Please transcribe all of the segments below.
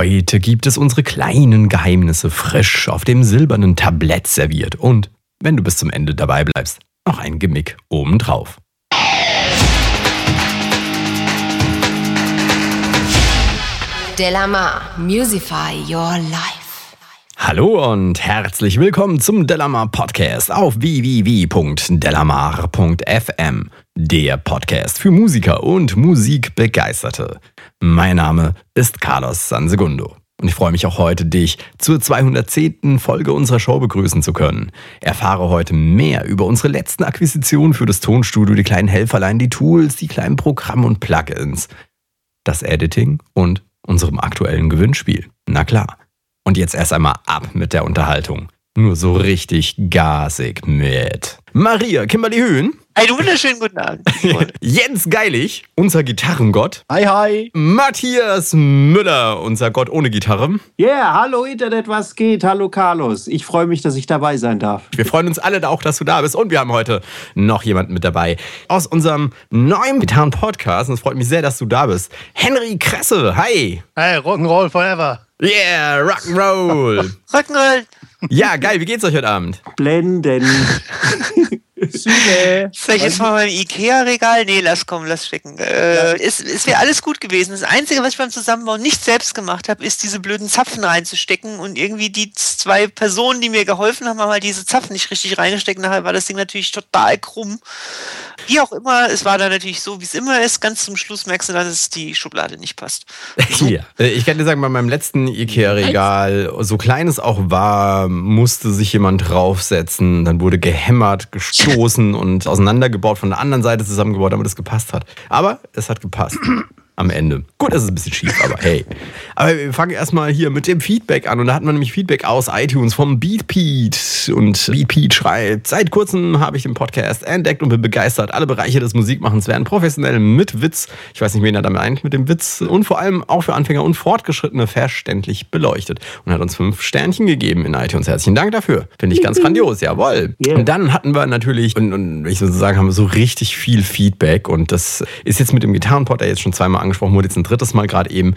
Heute gibt es unsere kleinen Geheimnisse frisch auf dem silbernen Tablett serviert und, wenn du bis zum Ende dabei bleibst, noch ein Gimmick obendrauf. Delamar, Musify Your Life. Hallo und herzlich willkommen zum Delamar Podcast auf www.delamar.fm, der Podcast für Musiker und Musikbegeisterte. Mein Name ist Carlos Sansegundo. Und ich freue mich auch heute, dich zur 210. Folge unserer Show begrüßen zu können. Erfahre heute mehr über unsere letzten Akquisitionen für das Tonstudio, die kleinen Helferlein, die Tools, die kleinen Programme und Plugins, das Editing und unserem aktuellen Gewinnspiel. Na klar. Und jetzt erst einmal ab mit der Unterhaltung. Nur so richtig gasig mit Maria Kimberly Höhn. Einen wunderschönen guten Abend. Jens Geilig, unser Gitarrengott. Hi, hi. Matthias Müller, unser Gott ohne Gitarre. Yeah, hallo Internet, was geht? Hallo Carlos. Ich freue mich, dass ich dabei sein darf. Wir freuen uns alle auch, dass du da bist. Und wir haben heute noch jemanden mit dabei aus unserem neuen Gitarren-Podcast. Und es freut mich sehr, dass du da bist. Henry Kresse, hi. Hey, Rock'n'Roll forever. Yeah, Rock'n'Roll. Rock'n'Roll. Ja, geil. Wie geht's euch heute Abend? Blenden. Süße. Soll ich jetzt mal beim Ikea-Regal? Nee, lass kommen, lass stecken. Äh, es es wäre alles gut gewesen. Das Einzige, was ich beim Zusammenbauen nicht selbst gemacht habe, ist diese blöden Zapfen reinzustecken. Und irgendwie die zwei Personen, die mir geholfen haben, haben halt diese Zapfen nicht richtig reingesteckt. Nachher war das Ding natürlich total krumm. Wie auch immer, es war dann natürlich so, wie es immer ist. Ganz zum Schluss merkst du dann, dass die Schublade nicht passt. Ja. Äh, Ich kann dir sagen, bei meinem letzten Ikea-Regal, so klein es auch war, musste sich jemand draufsetzen. Dann wurde gehämmert, gestoßen und auseinandergebaut, von der anderen Seite zusammengebaut, damit es gepasst hat. Aber es hat gepasst. Am Ende. Gut, es ist ein bisschen schief, aber hey. Aber wir fangen erstmal hier mit dem Feedback an. Und da hatten wir nämlich Feedback aus iTunes vom Beat Pete. Und Beat Pete schreibt: Seit kurzem habe ich den Podcast entdeckt und bin begeistert. Alle Bereiche des Musikmachens werden professionell mit Witz, ich weiß nicht, wen er damit meint, mit dem Witz und vor allem auch für Anfänger und Fortgeschrittene verständlich beleuchtet. Und hat uns fünf Sternchen gegeben in iTunes. Herzlichen Dank dafür. Finde ich ganz grandios, jawohl. Yeah. Und dann hatten wir natürlich, und, und ich sozusagen haben wir so richtig viel Feedback. Und das ist jetzt mit dem Gitarrenpod, der jetzt schon zweimal angesprochen wurde, jetzt ein drittes Mal gerade eben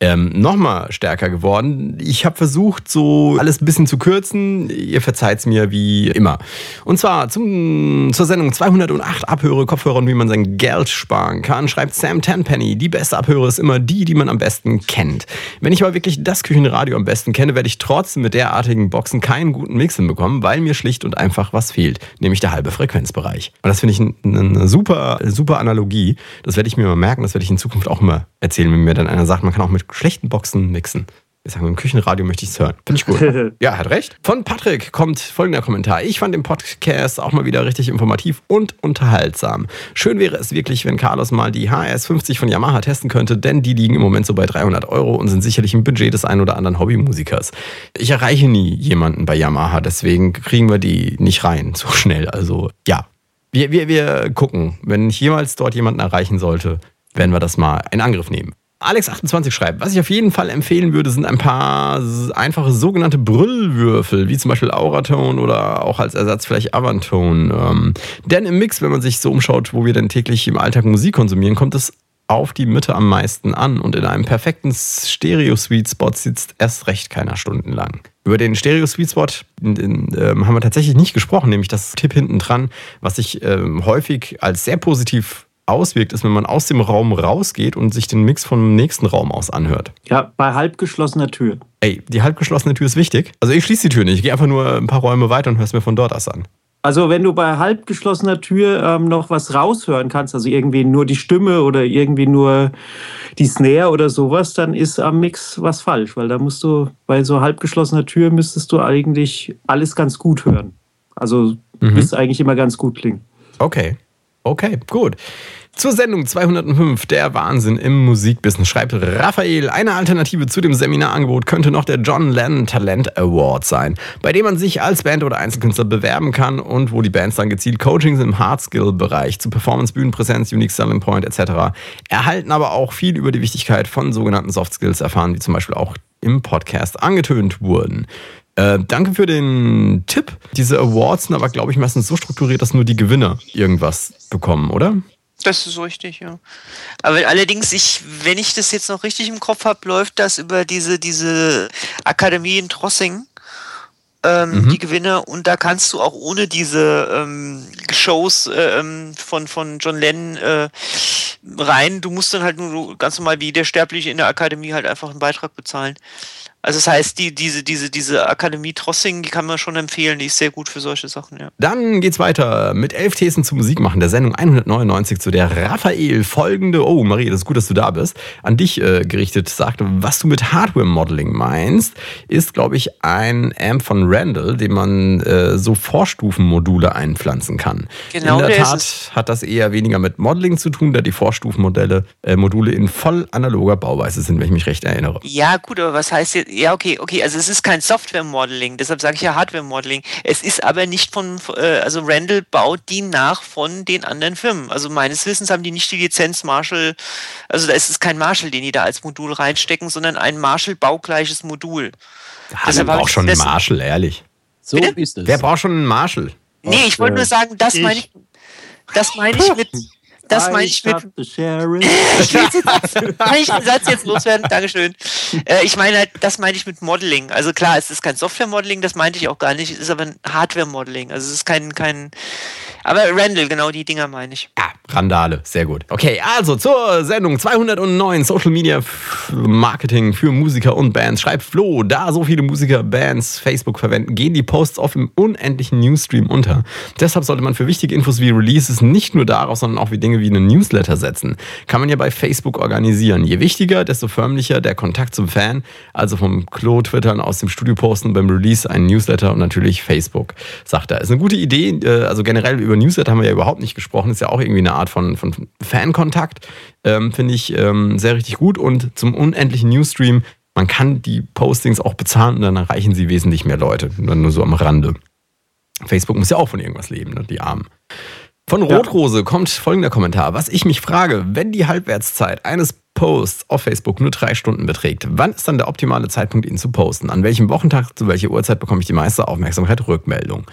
ähm, nochmal stärker geworden. Ich habe versucht, so alles ein bisschen zu kürzen. Ihr verzeiht es mir wie immer. Und zwar zum, zur Sendung 208 Abhöre, Kopfhörer und wie man sein Geld sparen kann, schreibt Sam Tenpenny. Die beste Abhöre ist immer die, die man am besten kennt. Wenn ich aber wirklich das Küchenradio am besten kenne, werde ich trotzdem mit derartigen Boxen keinen guten Mix hinbekommen, weil mir schlicht und einfach was fehlt, nämlich der halbe Frequenzbereich. Und das finde ich ein- eine super, super Analogie. Das werde ich mir mal merken, das werde ich in Zukunft auch immer erzählen, wenn mir dann einer sagt, man kann auch mit schlechten Boxen mixen. Ich sage, im Küchenradio möchte ich es hören. Finde ich gut. ja, hat recht. Von Patrick kommt folgender Kommentar. Ich fand den Podcast auch mal wieder richtig informativ und unterhaltsam. Schön wäre es wirklich, wenn Carlos mal die HS50 von Yamaha testen könnte, denn die liegen im Moment so bei 300 Euro und sind sicherlich im Budget des einen oder anderen Hobbymusikers. Ich erreiche nie jemanden bei Yamaha, deswegen kriegen wir die nicht rein so schnell. Also ja, wir, wir, wir gucken. Wenn ich jemals dort jemanden erreichen sollte, werden wir das mal in Angriff nehmen. Alex28 schreibt, was ich auf jeden Fall empfehlen würde, sind ein paar einfache sogenannte Brüllwürfel, wie zum Beispiel Auratone oder auch als Ersatz vielleicht Avantone. Ähm, denn im Mix, wenn man sich so umschaut, wo wir denn täglich im Alltag Musik konsumieren, kommt es auf die Mitte am meisten an und in einem perfekten Stereo-Sweet-Spot sitzt erst recht keiner stundenlang. Über den Stereo-Sweet-Spot ähm, haben wir tatsächlich nicht gesprochen, nämlich das Tipp hinten dran, was sich ähm, häufig als sehr positiv auswirkt, ist, wenn man aus dem Raum rausgeht und sich den Mix vom nächsten Raum aus anhört. Ja, bei halb geschlossener Tür. Ey, die halbgeschlossene Tür ist wichtig. Also ich schließe die Tür nicht, ich gehe einfach nur ein paar Räume weiter und höre es mir von dort aus an. Also wenn du bei halb geschlossener Tür ähm, noch was raushören kannst, also irgendwie nur die Stimme oder irgendwie nur die Snare oder sowas, dann ist am Mix was falsch, weil da musst du bei so halb geschlossener Tür müsstest du eigentlich alles ganz gut hören. Also Mhm. müsste eigentlich immer ganz gut klingen. Okay. Okay, gut. Zur Sendung 205, der Wahnsinn im Musikbusiness, schreibt Raphael, eine Alternative zu dem Seminarangebot könnte noch der John Lennon Talent Award sein, bei dem man sich als Band oder Einzelkünstler bewerben kann und wo die Bands dann gezielt Coachings im Hard-Skill-Bereich zu Performance, Bühnenpräsenz, Unique Selling Point etc. erhalten, aber auch viel über die Wichtigkeit von sogenannten Soft Skills erfahren, die zum Beispiel auch im Podcast angetönt wurden. Äh, danke für den Tipp. Diese Awards sind aber, glaube ich, meistens so strukturiert, dass nur die Gewinner irgendwas bekommen, oder? Das ist richtig, ja. Aber allerdings, ich, wenn ich das jetzt noch richtig im Kopf habe, läuft das über diese, diese Akademie in Trossing ähm, mhm. die Gewinner. Und da kannst du auch ohne diese ähm, Shows äh, ähm, von, von John Lennon äh, rein. Du musst dann halt nur ganz normal wie der Sterbliche in der Akademie halt einfach einen Beitrag bezahlen. Also das heißt, die, diese, diese, diese Akademie Trossing, die kann man schon empfehlen, die ist sehr gut für solche Sachen, ja. Dann geht's weiter mit elf Thesen zu Musik machen, der Sendung 199 zu der Raphael folgende, oh Marie, das ist gut, dass du da bist, an dich äh, gerichtet sagte, was du mit Hardware-Modeling meinst, ist, glaube ich, ein Amp von Randall, dem man äh, so Vorstufenmodule einpflanzen kann. Genau, in der Tat hat das eher weniger mit Modeling zu tun, da die Vorstufenmodelle äh, Module in voll analoger Bauweise sind, wenn ich mich recht erinnere. Ja, gut, aber was heißt jetzt ja, okay, okay. Also es ist kein Software-Modeling, deshalb sage ich ja Hardware-Modeling. Es ist aber nicht von, äh, also Randall baut die nach von den anderen Firmen. Also meines Wissens haben die nicht die Lizenz Marshall, also da ist es kein Marshall, den die da als Modul reinstecken, sondern ein Marshall-baugleiches Modul. Wer braucht schon einen Marshall, ehrlich. So Bitte? ist es. Wer braucht schon einen Marshall? Nee, ich wollte nur sagen, das meine ich, das meine ich mit das meine ich mit. ich will Kann ich den Satz jetzt loswerden? Dankeschön. Äh, ich meine halt, das meine ich mit Modeling. Also klar, es ist kein Software-Modeling, das meinte ich auch gar nicht. Es ist aber ein Hardware-Modeling. Also es ist kein, kein. Aber Randall, genau die Dinger meine ich. Ja, Randale, sehr gut. Okay, also zur Sendung 209 Social Media Marketing für Musiker und Bands. Schreibt Flo, da so viele Musiker, Bands Facebook verwenden, gehen die Posts auf im unendlichen Newsstream unter. Deshalb sollte man für wichtige Infos wie Releases nicht nur darauf, sondern auch wie Dinge wie einen Newsletter setzen. Kann man ja bei Facebook organisieren. Je wichtiger, desto förmlicher der Kontakt zum Fan. Also vom Klo twittern, aus dem Studio posten, beim Release einen Newsletter und natürlich Facebook. Sagt er. Ist eine gute Idee. Äh, also generell über Newsletter haben wir ja überhaupt nicht gesprochen. Ist ja auch irgendwie eine Art von, von Fankontakt. Ähm, Finde ich ähm, sehr richtig gut. Und zum unendlichen Newsstream, man kann die Postings auch bezahlen und dann erreichen sie wesentlich mehr Leute. Nur so am Rande. Facebook muss ja auch von irgendwas leben, ne? die Armen. Von Rotrose ja. kommt folgender Kommentar. Was ich mich frage, wenn die Halbwertszeit eines Posts auf Facebook nur drei Stunden beträgt, wann ist dann der optimale Zeitpunkt, ihn zu posten? An welchem Wochentag, zu welcher Uhrzeit bekomme ich die meiste Aufmerksamkeit? Rückmeldung.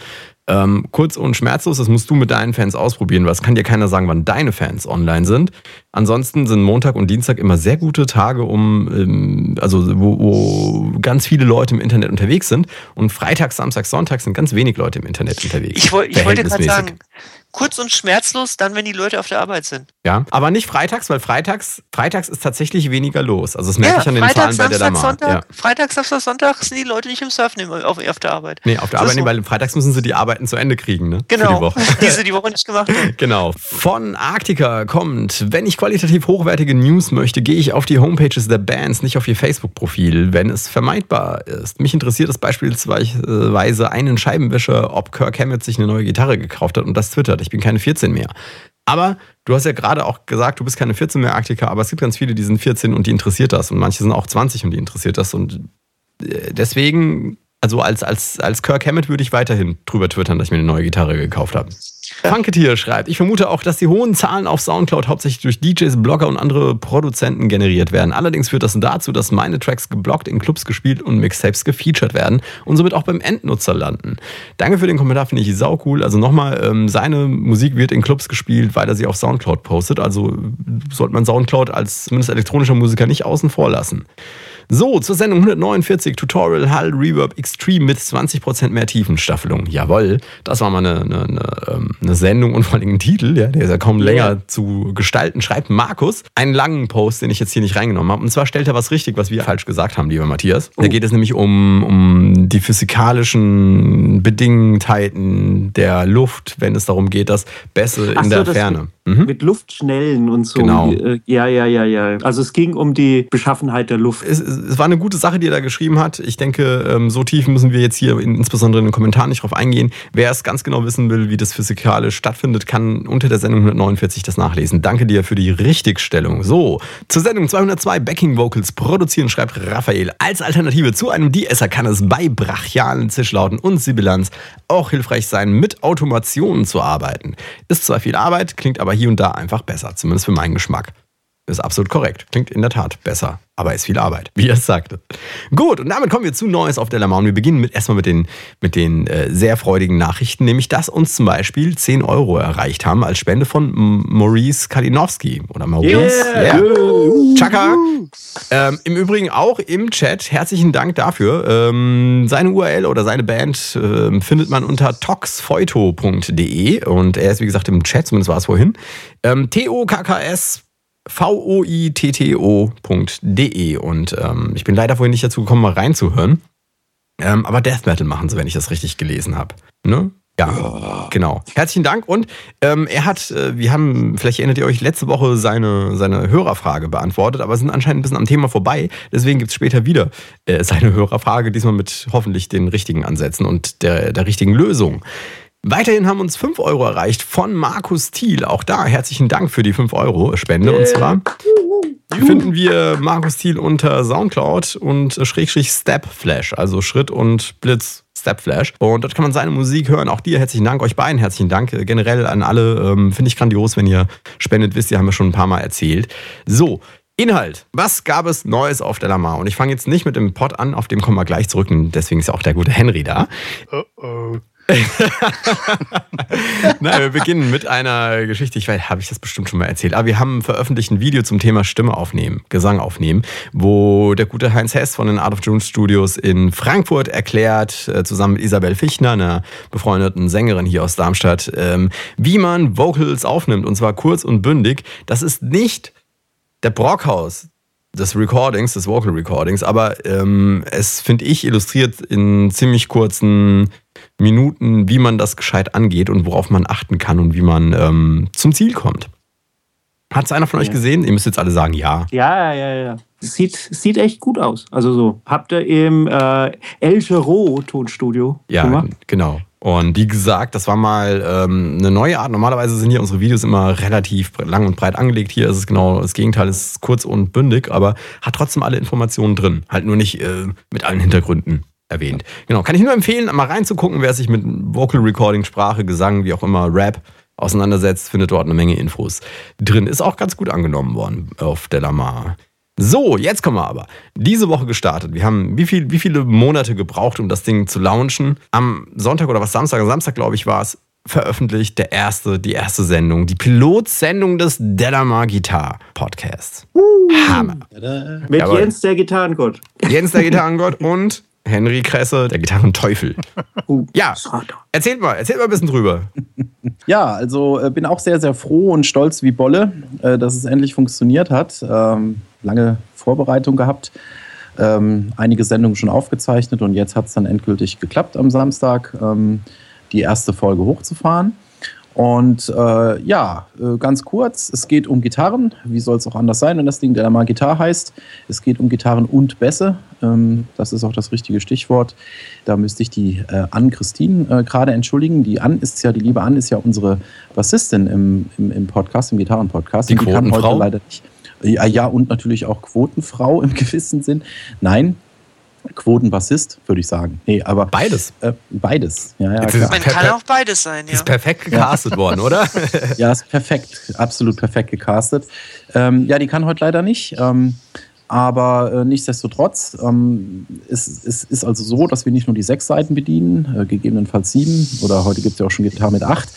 Ähm, kurz und schmerzlos, das musst du mit deinen Fans ausprobieren, weil es kann dir keiner sagen, wann deine Fans online sind. Ansonsten sind Montag und Dienstag immer sehr gute Tage, um ähm, also wo, wo, ganz viele Leute im Internet unterwegs sind. Und Freitag, Samstag, Sonntag sind ganz wenig Leute im Internet unterwegs. Ich, woll, ich wollte gerade sagen, kurz und schmerzlos, dann, wenn die Leute auf der Arbeit sind. Ja, aber nicht freitags, weil freitags, freitags ist tatsächlich weniger los. Also das merke ja, ich an den Freitag, Zahlen bei der Samstag, Sonntag, ja. Freitag, Samstag, Sonntag sind die Leute nicht im Surfen auf, auf der Arbeit. Nee, auf der Arbeit nicht, weil freitags müssen sie die Arbeiten zu Ende kriegen, ne? Genau, Für die, Woche. die sie die Woche nicht gemacht haben. Genau. Von Arktika kommt, wenn ich qualitativ hochwertige News möchte, gehe ich auf die Homepages der Bands, nicht auf ihr Facebook-Profil, wenn es vermeidbar ist. Mich interessiert es beispielsweise einen Scheibenwischer, ob Kirk Hammett sich eine neue Gitarre gekauft hat und das twittert. Ich bin keine 14 mehr. Aber du hast ja gerade auch gesagt, du bist keine 14 mehr Arktiker, aber es gibt ganz viele, die sind 14 und die interessiert das. Und manche sind auch 20 und die interessiert das. Und äh, deswegen, also als, als, als Kirk Hammett würde ich weiterhin drüber twittern, dass ich mir eine neue Gitarre gekauft habe. Funketier schreibt, ich vermute auch, dass die hohen Zahlen auf Soundcloud hauptsächlich durch DJs, Blogger und andere Produzenten generiert werden. Allerdings führt das dazu, dass meine Tracks geblockt, in Clubs gespielt und Mixtapes gefeatured werden und somit auch beim Endnutzer landen. Danke für den Kommentar, finde ich sau cool. Also nochmal, ähm, seine Musik wird in Clubs gespielt, weil er sie auf Soundcloud postet. Also sollte man Soundcloud als zumindest elektronischer Musiker nicht außen vor lassen. So, zur Sendung 149, Tutorial Hull Reverb Extreme mit 20% mehr Tiefenstaffelung. Jawoll, das war mal eine, eine, eine, ähm, eine Sendung und vor allem ein Titel, ja, der ist ja kaum länger zu gestalten. Schreibt Markus einen langen Post, den ich jetzt hier nicht reingenommen habe. Und zwar stellt er was richtig, was wir falsch gesagt haben, lieber Matthias. Oh. Da geht es nämlich um, um die physikalischen Bedingtheiten der Luft, wenn es darum geht, dass Bässe in so, der Ferne. Mhm. Mit Luftschnellen und so. Genau. Äh, ja, ja, ja, ja. Also es ging um die Beschaffenheit der Luft. Es, es war eine gute Sache, die er da geschrieben hat. Ich denke, ähm, so tief müssen wir jetzt hier insbesondere in den Kommentaren nicht drauf eingehen. Wer es ganz genau wissen will, wie das physikalisch stattfindet, kann unter der Sendung 149 das nachlesen. Danke dir für die Richtigstellung. So, zur Sendung 202 Backing Vocals produzieren, schreibt Raphael. Als Alternative zu einem De-Esser kann es bei brachialen Zischlauten und Sibilanz auch hilfreich sein, mit Automationen zu arbeiten. Ist zwar viel Arbeit, klingt aber hier und da einfach besser, zumindest für meinen Geschmack. Ist absolut korrekt. Klingt in der Tat besser, aber ist viel Arbeit, wie er es sagte. Gut, und damit kommen wir zu Neues auf Delamar und wir beginnen mit, erstmal mit den, mit den äh, sehr freudigen Nachrichten, nämlich dass uns zum Beispiel 10 Euro erreicht haben als Spende von Maurice Kalinowski oder Maurice. Yeah. Yeah. Chaka. Ähm, Im Übrigen auch im Chat, herzlichen Dank dafür. Ähm, seine URL oder seine Band ähm, findet man unter toxfeuto.de und er ist wie gesagt im Chat, zumindest war es vorhin. Ähm, T-O-K-K-S voitto.de und ähm, ich bin leider vorhin nicht dazu gekommen, mal reinzuhören. Ähm, aber Death Metal machen sie, wenn ich das richtig gelesen habe. Ne? Ja, genau. Herzlichen Dank und ähm, er hat, äh, wir haben, vielleicht erinnert ihr euch, letzte Woche seine, seine Hörerfrage beantwortet, aber sind anscheinend ein bisschen am Thema vorbei. Deswegen gibt es später wieder äh, seine Hörerfrage, diesmal mit hoffentlich den richtigen Ansätzen und der, der richtigen Lösung. Weiterhin haben uns 5 Euro erreicht von Markus Thiel. Auch da herzlichen Dank für die 5 Euro Spende. Und zwar finden wir Markus Thiel unter Soundcloud und Schrägstrich Stepflash, also Schritt und Blitz Stepflash. Und dort kann man seine Musik hören. Auch dir herzlichen Dank, euch beiden herzlichen Dank. Generell an alle. Ähm, Finde ich grandios, wenn ihr spendet, wisst ihr, haben wir schon ein paar Mal erzählt. So, Inhalt. Was gab es Neues auf Delamar? Und ich fange jetzt nicht mit dem Pod an, auf dem kommen wir gleich zurück. Und deswegen ist ja auch der gute Henry da. Oh oh. Nein, wir beginnen mit einer Geschichte. Ich weiß, habe ich das bestimmt schon mal erzählt. Aber wir haben veröffentlicht ein Video zum Thema Stimme aufnehmen, Gesang aufnehmen, wo der gute Heinz Hess von den Art of June Studios in Frankfurt erklärt, äh, zusammen mit Isabel Fichtner, einer befreundeten Sängerin hier aus Darmstadt, ähm, wie man Vocals aufnimmt. Und zwar kurz und bündig. Das ist nicht der Brockhaus des Recordings, des Vocal Recordings, aber ähm, es, finde ich, illustriert in ziemlich kurzen Minuten, wie man das gescheit angeht und worauf man achten kann und wie man ähm, zum Ziel kommt. Hat es einer von euch Ja. gesehen? Ihr müsst jetzt alle sagen, ja. Ja, ja, ja. Sieht, sieht echt gut aus. Also so. Habt ihr im äh, El Tonstudio Ja, gemacht? genau. Und wie gesagt, das war mal ähm, eine neue Art. Normalerweise sind hier unsere Videos immer relativ lang und breit angelegt. Hier ist es genau das Gegenteil, es ist kurz und bündig, aber hat trotzdem alle Informationen drin. Halt nur nicht äh, mit allen Hintergründen erwähnt. Genau, kann ich nur empfehlen, mal reinzugucken, wer sich mit Vocal Recording, Sprache, Gesang, wie auch immer, Rap auseinandersetzt, findet dort eine Menge Infos drin. Ist auch ganz gut angenommen worden auf Delamar. So, jetzt kommen wir aber. Diese Woche gestartet. Wir haben wie, viel, wie viele Monate gebraucht, um das Ding zu launchen? Am Sonntag oder was Samstag, am Samstag glaube ich war es, veröffentlicht der erste, die erste Sendung, die Pilotsendung des Delamar Guitar Podcasts. Hammer. Mit Jawohl. Jens, der Gitarrengott. Jens, der Gitarrengott und Henry Kresse, der Gitarrenteufel. Uh, Ja, erzählt mal, erzählt mal ein bisschen drüber. Ja, also äh, bin auch sehr, sehr froh und stolz wie Bolle, äh, dass es endlich funktioniert hat. Ähm, lange Vorbereitung gehabt, ähm, einige Sendungen schon aufgezeichnet und jetzt hat es dann endgültig geklappt am Samstag, ähm, die erste Folge hochzufahren. Und äh, ja, äh, ganz kurz, es geht um Gitarren. Wie soll es auch anders sein, wenn das Ding der mal Gitarre heißt? Es geht um Gitarren und Bässe. Ähm, das ist auch das richtige Stichwort. Da müsste ich die äh, Ann-Christine äh, gerade entschuldigen. Die Ann ist ja, die liebe Ann ist ja unsere Bassistin im, im, im Podcast, im Gitarrenpodcast. Die Und kann heute leider nicht. Ja, ja, und natürlich auch Quotenfrau im gewissen Sinn. Nein, Quotenbassist, würde ich sagen. Nee, aber Beides. äh, beides. Ja, ja, klar. Man kann auch beides sein, ja. Ist perfekt gecastet worden, oder? Ja, ist perfekt, absolut perfekt gecastet. Ähm, ja, die kann heute leider nicht. Ähm, aber äh, nichtsdestotrotz, ähm, es, es ist also so, dass wir nicht nur die sechs Seiten bedienen, äh, gegebenenfalls sieben, oder heute gibt es ja auch schon Gitarren mit acht,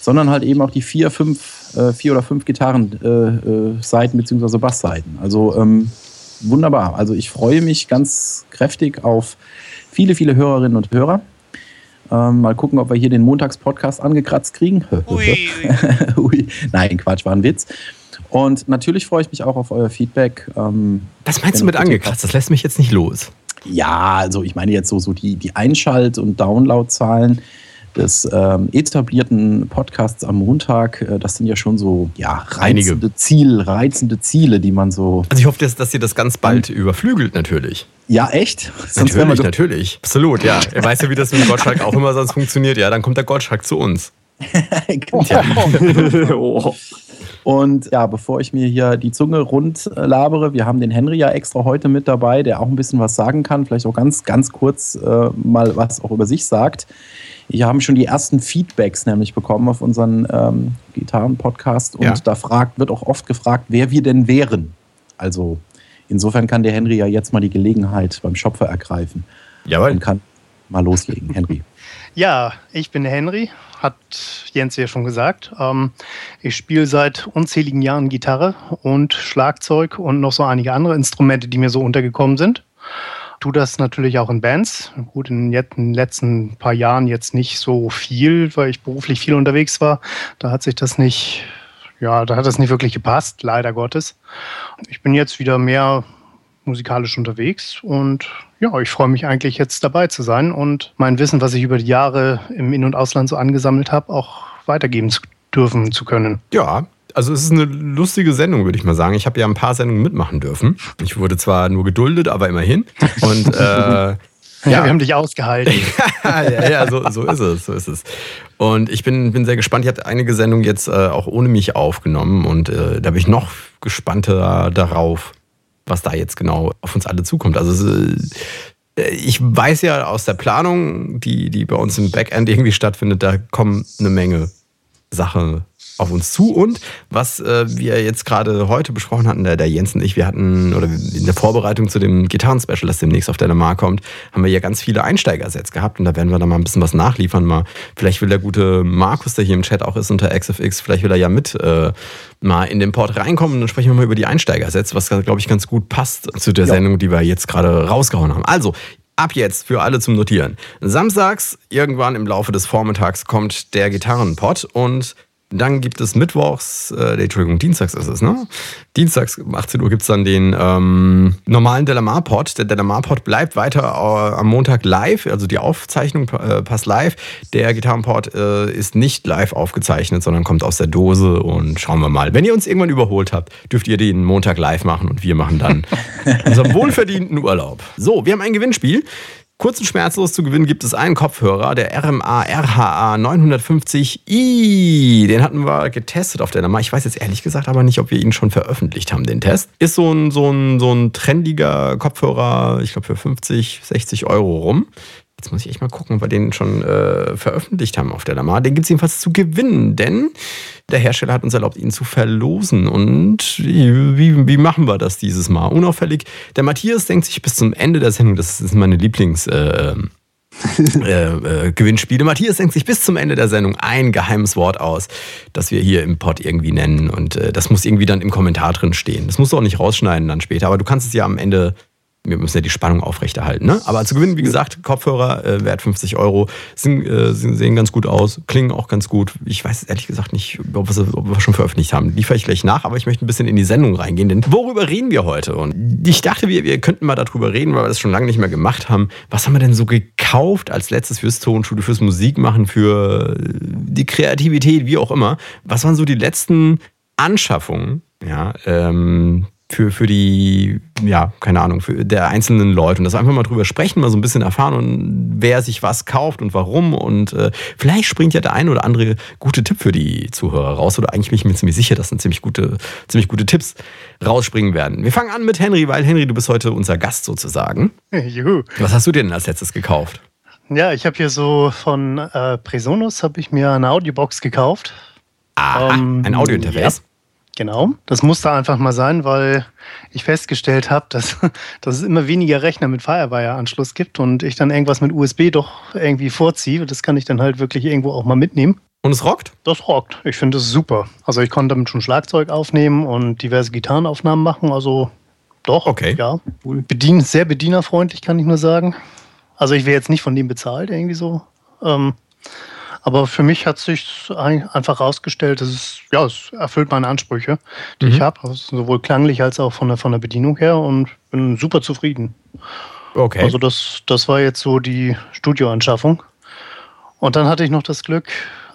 sondern halt eben auch die vier, fünf, äh, vier oder fünf Gitarrenseiten äh, Seiten beziehungsweise Bassseiten. Also ähm, wunderbar. Also ich freue mich ganz kräftig auf viele, viele Hörerinnen und Hörer. Ähm, mal gucken, ob wir hier den Montagspodcast angekratzt kriegen. Ui, ui. Ui. Nein, Quatsch, war ein Witz. Und natürlich freue ich mich auch auf euer Feedback. Ähm, Was meinst du mit angekratzt? Das lässt mich jetzt nicht los. ja, also ich meine jetzt so, so die, die Einschalt- und Downloadzahlen des ähm, etablierten Podcasts am Montag, äh, das sind ja schon so ja, Einige. reizende, Ziel, reizende Ziele, die man so. Also ich hoffe, dass, dass ihr das ganz bald überflügelt, natürlich. Ja, echt? Sonst Natürlich, natürlich. Absolut, ja. Er weiß ja, wie das mit dem Gottschalk auch immer sonst funktioniert. Ja, dann kommt der Gottschalk zu uns. Oh. Und ja, bevor ich mir hier die Zunge rund äh, labere, wir haben den Henry ja extra heute mit dabei, der auch ein bisschen was sagen kann, vielleicht auch ganz, ganz kurz äh, mal was auch über sich sagt. Ich habe schon die ersten Feedbacks nämlich bekommen auf unseren ähm, Gitarren-Podcast und Ja. da fragt, wird auch oft gefragt, wer wir denn wären. Also insofern kann der Henry ja jetzt mal die Gelegenheit beim Schopfer ergreifen Jawohl. und kann mal loslegen. Henry. Ja, ich bin Henry, hat Jens ja schon gesagt. Ähm, ich spiele seit unzähligen Jahren Gitarre und Schlagzeug und noch so einige andere Instrumente, die mir so untergekommen sind. Tu das natürlich auch in Bands. Gut, in den letzten paar Jahren jetzt nicht so viel, weil ich beruflich viel unterwegs war. Da hat sich das nicht, ja, da hat das nicht wirklich gepasst, leider Gottes. Ich bin jetzt wieder mehr musikalisch unterwegs und ja, ich freue mich eigentlich jetzt dabei zu sein und mein Wissen, was ich über die Jahre im In- und Ausland so angesammelt habe, auch weitergeben zu dürfen zu können. Ja, also es ist eine lustige Sendung, würde ich mal sagen. Ich habe ja ein paar Sendungen mitmachen dürfen. Ich wurde zwar nur geduldet, aber immerhin. Und äh, Ja, wir haben dich ausgehalten. ja, ja so, so ist es, so ist es. Und ich bin, bin sehr gespannt. Ihr habt einige Sendungen jetzt äh, auch ohne mich aufgenommen und äh, da bin ich noch gespannter darauf, was da jetzt genau auf uns alle zukommt. Also äh, ich weiß ja aus der Planung, die, die bei uns im Backend irgendwie stattfindet, da kommen eine Menge Sachen auf uns zu. Und was äh, wir jetzt gerade heute besprochen hatten, der, der Jens und ich, wir hatten, oder in der Vorbereitung zu dem Gitarren-Special, das demnächst auf der Lamar kommt, haben wir ja ganz viele Einsteigersets gehabt und da werden wir dann mal ein bisschen was nachliefern. Mal, vielleicht will der gute Markus, der hier im Chat auch ist unter XFX, vielleicht will er ja mit äh, mal in den Port reinkommen und dann sprechen wir mal über die Einsteigersets, was glaube ich ganz gut passt zu der Ja. Sendung, die wir jetzt gerade rausgehauen haben. Also, Ab jetzt für alle zum Notieren. Samstags, irgendwann im Laufe des Vormittags, kommt der Gitarrenpot und dann gibt es mittwochs, äh, Entschuldigung, dienstags ist es, ne? Dienstags um 18 Uhr gibt es dann den ähm, normalen Delamar-Pod. Der Delamar-Pod bleibt weiter äh, am Montag live, also die Aufzeichnung äh, passt live. Der Gitarrenpod äh, ist nicht live aufgezeichnet, sondern kommt aus der Dose und schauen wir mal. Wenn ihr uns irgendwann überholt habt, dürft ihr den Montag live machen und wir machen dann unseren wohlverdienten Urlaub. So, wir haben ein Gewinnspiel. Kurz und schmerzlos zu gewinnen gibt es einen Kopfhörer, der RMA RHA 950i. Den hatten wir getestet auf der Nummer. Ich weiß jetzt ehrlich gesagt aber nicht, ob wir ihn schon veröffentlicht haben, den Test. Ist so ein, so ein, so ein trendiger Kopfhörer, ich glaube für 50, 60 Euro rum. Jetzt muss ich echt mal gucken, ob wir den schon äh, veröffentlicht haben auf der Lamar. Den gibt es jedenfalls zu gewinnen, denn der Hersteller hat uns erlaubt, ihn zu verlosen. Und wie, wie, machen wir das dieses Mal? Unauffällig. Der Matthias denkt sich bis zum Ende der Sendung, das ist meine Lieblings- äh, äh, äh, Gewinnspiele. Matthias denkt sich bis zum Ende der Sendung ein geheimes Wort aus, das wir hier im Pod irgendwie nennen. Und äh, das muss irgendwie dann im Kommentar drin stehen. Das musst du auch nicht rausschneiden dann später, aber du kannst es ja am Ende. Wir müssen ja die Spannung aufrechterhalten. Ne? Aber zu gewinnen, wie gesagt, Kopfhörer äh, wert 50 Euro, sind, äh, sehen ganz gut aus, klingen auch ganz gut. Ich weiß ehrlich gesagt nicht, ob wir, ob wir schon veröffentlicht haben. Liefere ich gleich nach, aber ich möchte ein bisschen in die Sendung reingehen. Denn worüber reden wir heute? Und ich dachte, wir, wir könnten mal darüber reden, weil wir das schon lange nicht mehr gemacht haben. Was haben wir denn so gekauft als letztes fürs Tonstudio, fürs Musikmachen, für die Kreativität, wie auch immer? Was waren so die letzten Anschaffungen? Ja, ähm, für, für die, ja, keine Ahnung, für der einzelnen Leute. Und das einfach mal drüber sprechen, mal so ein bisschen erfahren und wer sich was kauft und warum. Und äh, vielleicht springt ja der ein oder andere gute Tipp für die Zuhörer raus. Oder eigentlich bin ich mir ziemlich sicher, dass dann ziemlich gute, ziemlich gute Tipps rausspringen werden. Wir fangen an mit Henry, weil Henry, du bist heute unser Gast sozusagen. Juhu. Was hast du dir denn als letztes gekauft? Ja, ich habe hier so von äh, Presonus habe ich mir eine Audiobox gekauft. Ah, Ähm, ein Audiointerface. Genau, das musste einfach mal sein, weil ich festgestellt habe, dass, dass es immer weniger Rechner mit Firewire-Anschluss gibt und ich dann irgendwas mit USB doch irgendwie vorziehe. Das kann ich dann halt wirklich irgendwo auch mal mitnehmen. Und es rockt? Das rockt. Ich finde es super. Also ich konnte damit schon Schlagzeug aufnehmen und diverse Gitarrenaufnahmen machen. Also doch, Okay. ja. Bedien, sehr bedienerfreundlich, kann ich nur sagen. Also ich wäre jetzt nicht von dem bezahlt, irgendwie so. Ähm, aber für mich hat sich einfach herausgestellt, dass es, ja, es erfüllt meine Ansprüche, die Mhm. ich habe, also sowohl klanglich als auch von der, von der Bedienung her und bin super zufrieden. Okay. Also das, das war jetzt so die Studioanschaffung. Und dann hatte ich noch das Glück,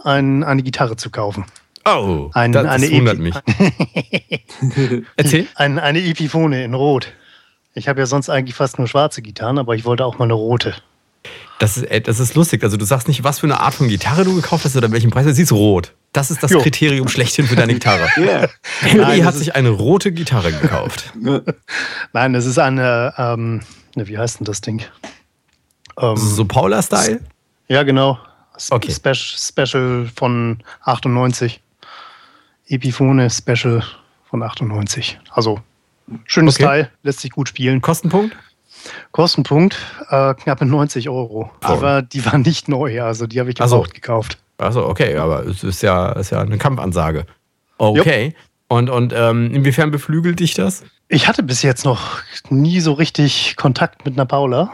ein, eine Gitarre zu kaufen. oh, ein- das, das eine wundert Epi- mich. Erzähl. Ein, eine Epiphone in Rot. Ich habe ja sonst eigentlich fast nur schwarze Gitarren, aber ich wollte auch mal eine rote. Das ist, äh, das ist lustig. Also du sagst nicht, was für eine Art von Gitarre du gekauft hast oder welchen Preis. Sie ist rot. Das ist das Jo. Kriterium schlechthin für deine Gitarre. Yeah. Henry hat das sich eine rote Gitarre gekauft. Nein, es ist eine, ähm, ne, wie heißt denn das Ding? Ähm, So Paula-Style? Ja, genau. S- Okay. Spe Special von 98. Epiphone Special von 98. Also, schönes Okay. Teil, lässt sich gut spielen. Kostenpunkt? Kostenpunkt äh, knappe 90 Euro. Oh. Die, war, die war nicht neu, also die habe ich Ach so. gebraucht gekauft. Achso, okay, aber es ist ja, ist ja eine Kampfansage. Okay. Und, und ähm, inwiefern beflügelt dich das? Ich hatte bis jetzt noch nie so richtig Kontakt mit einer Paula.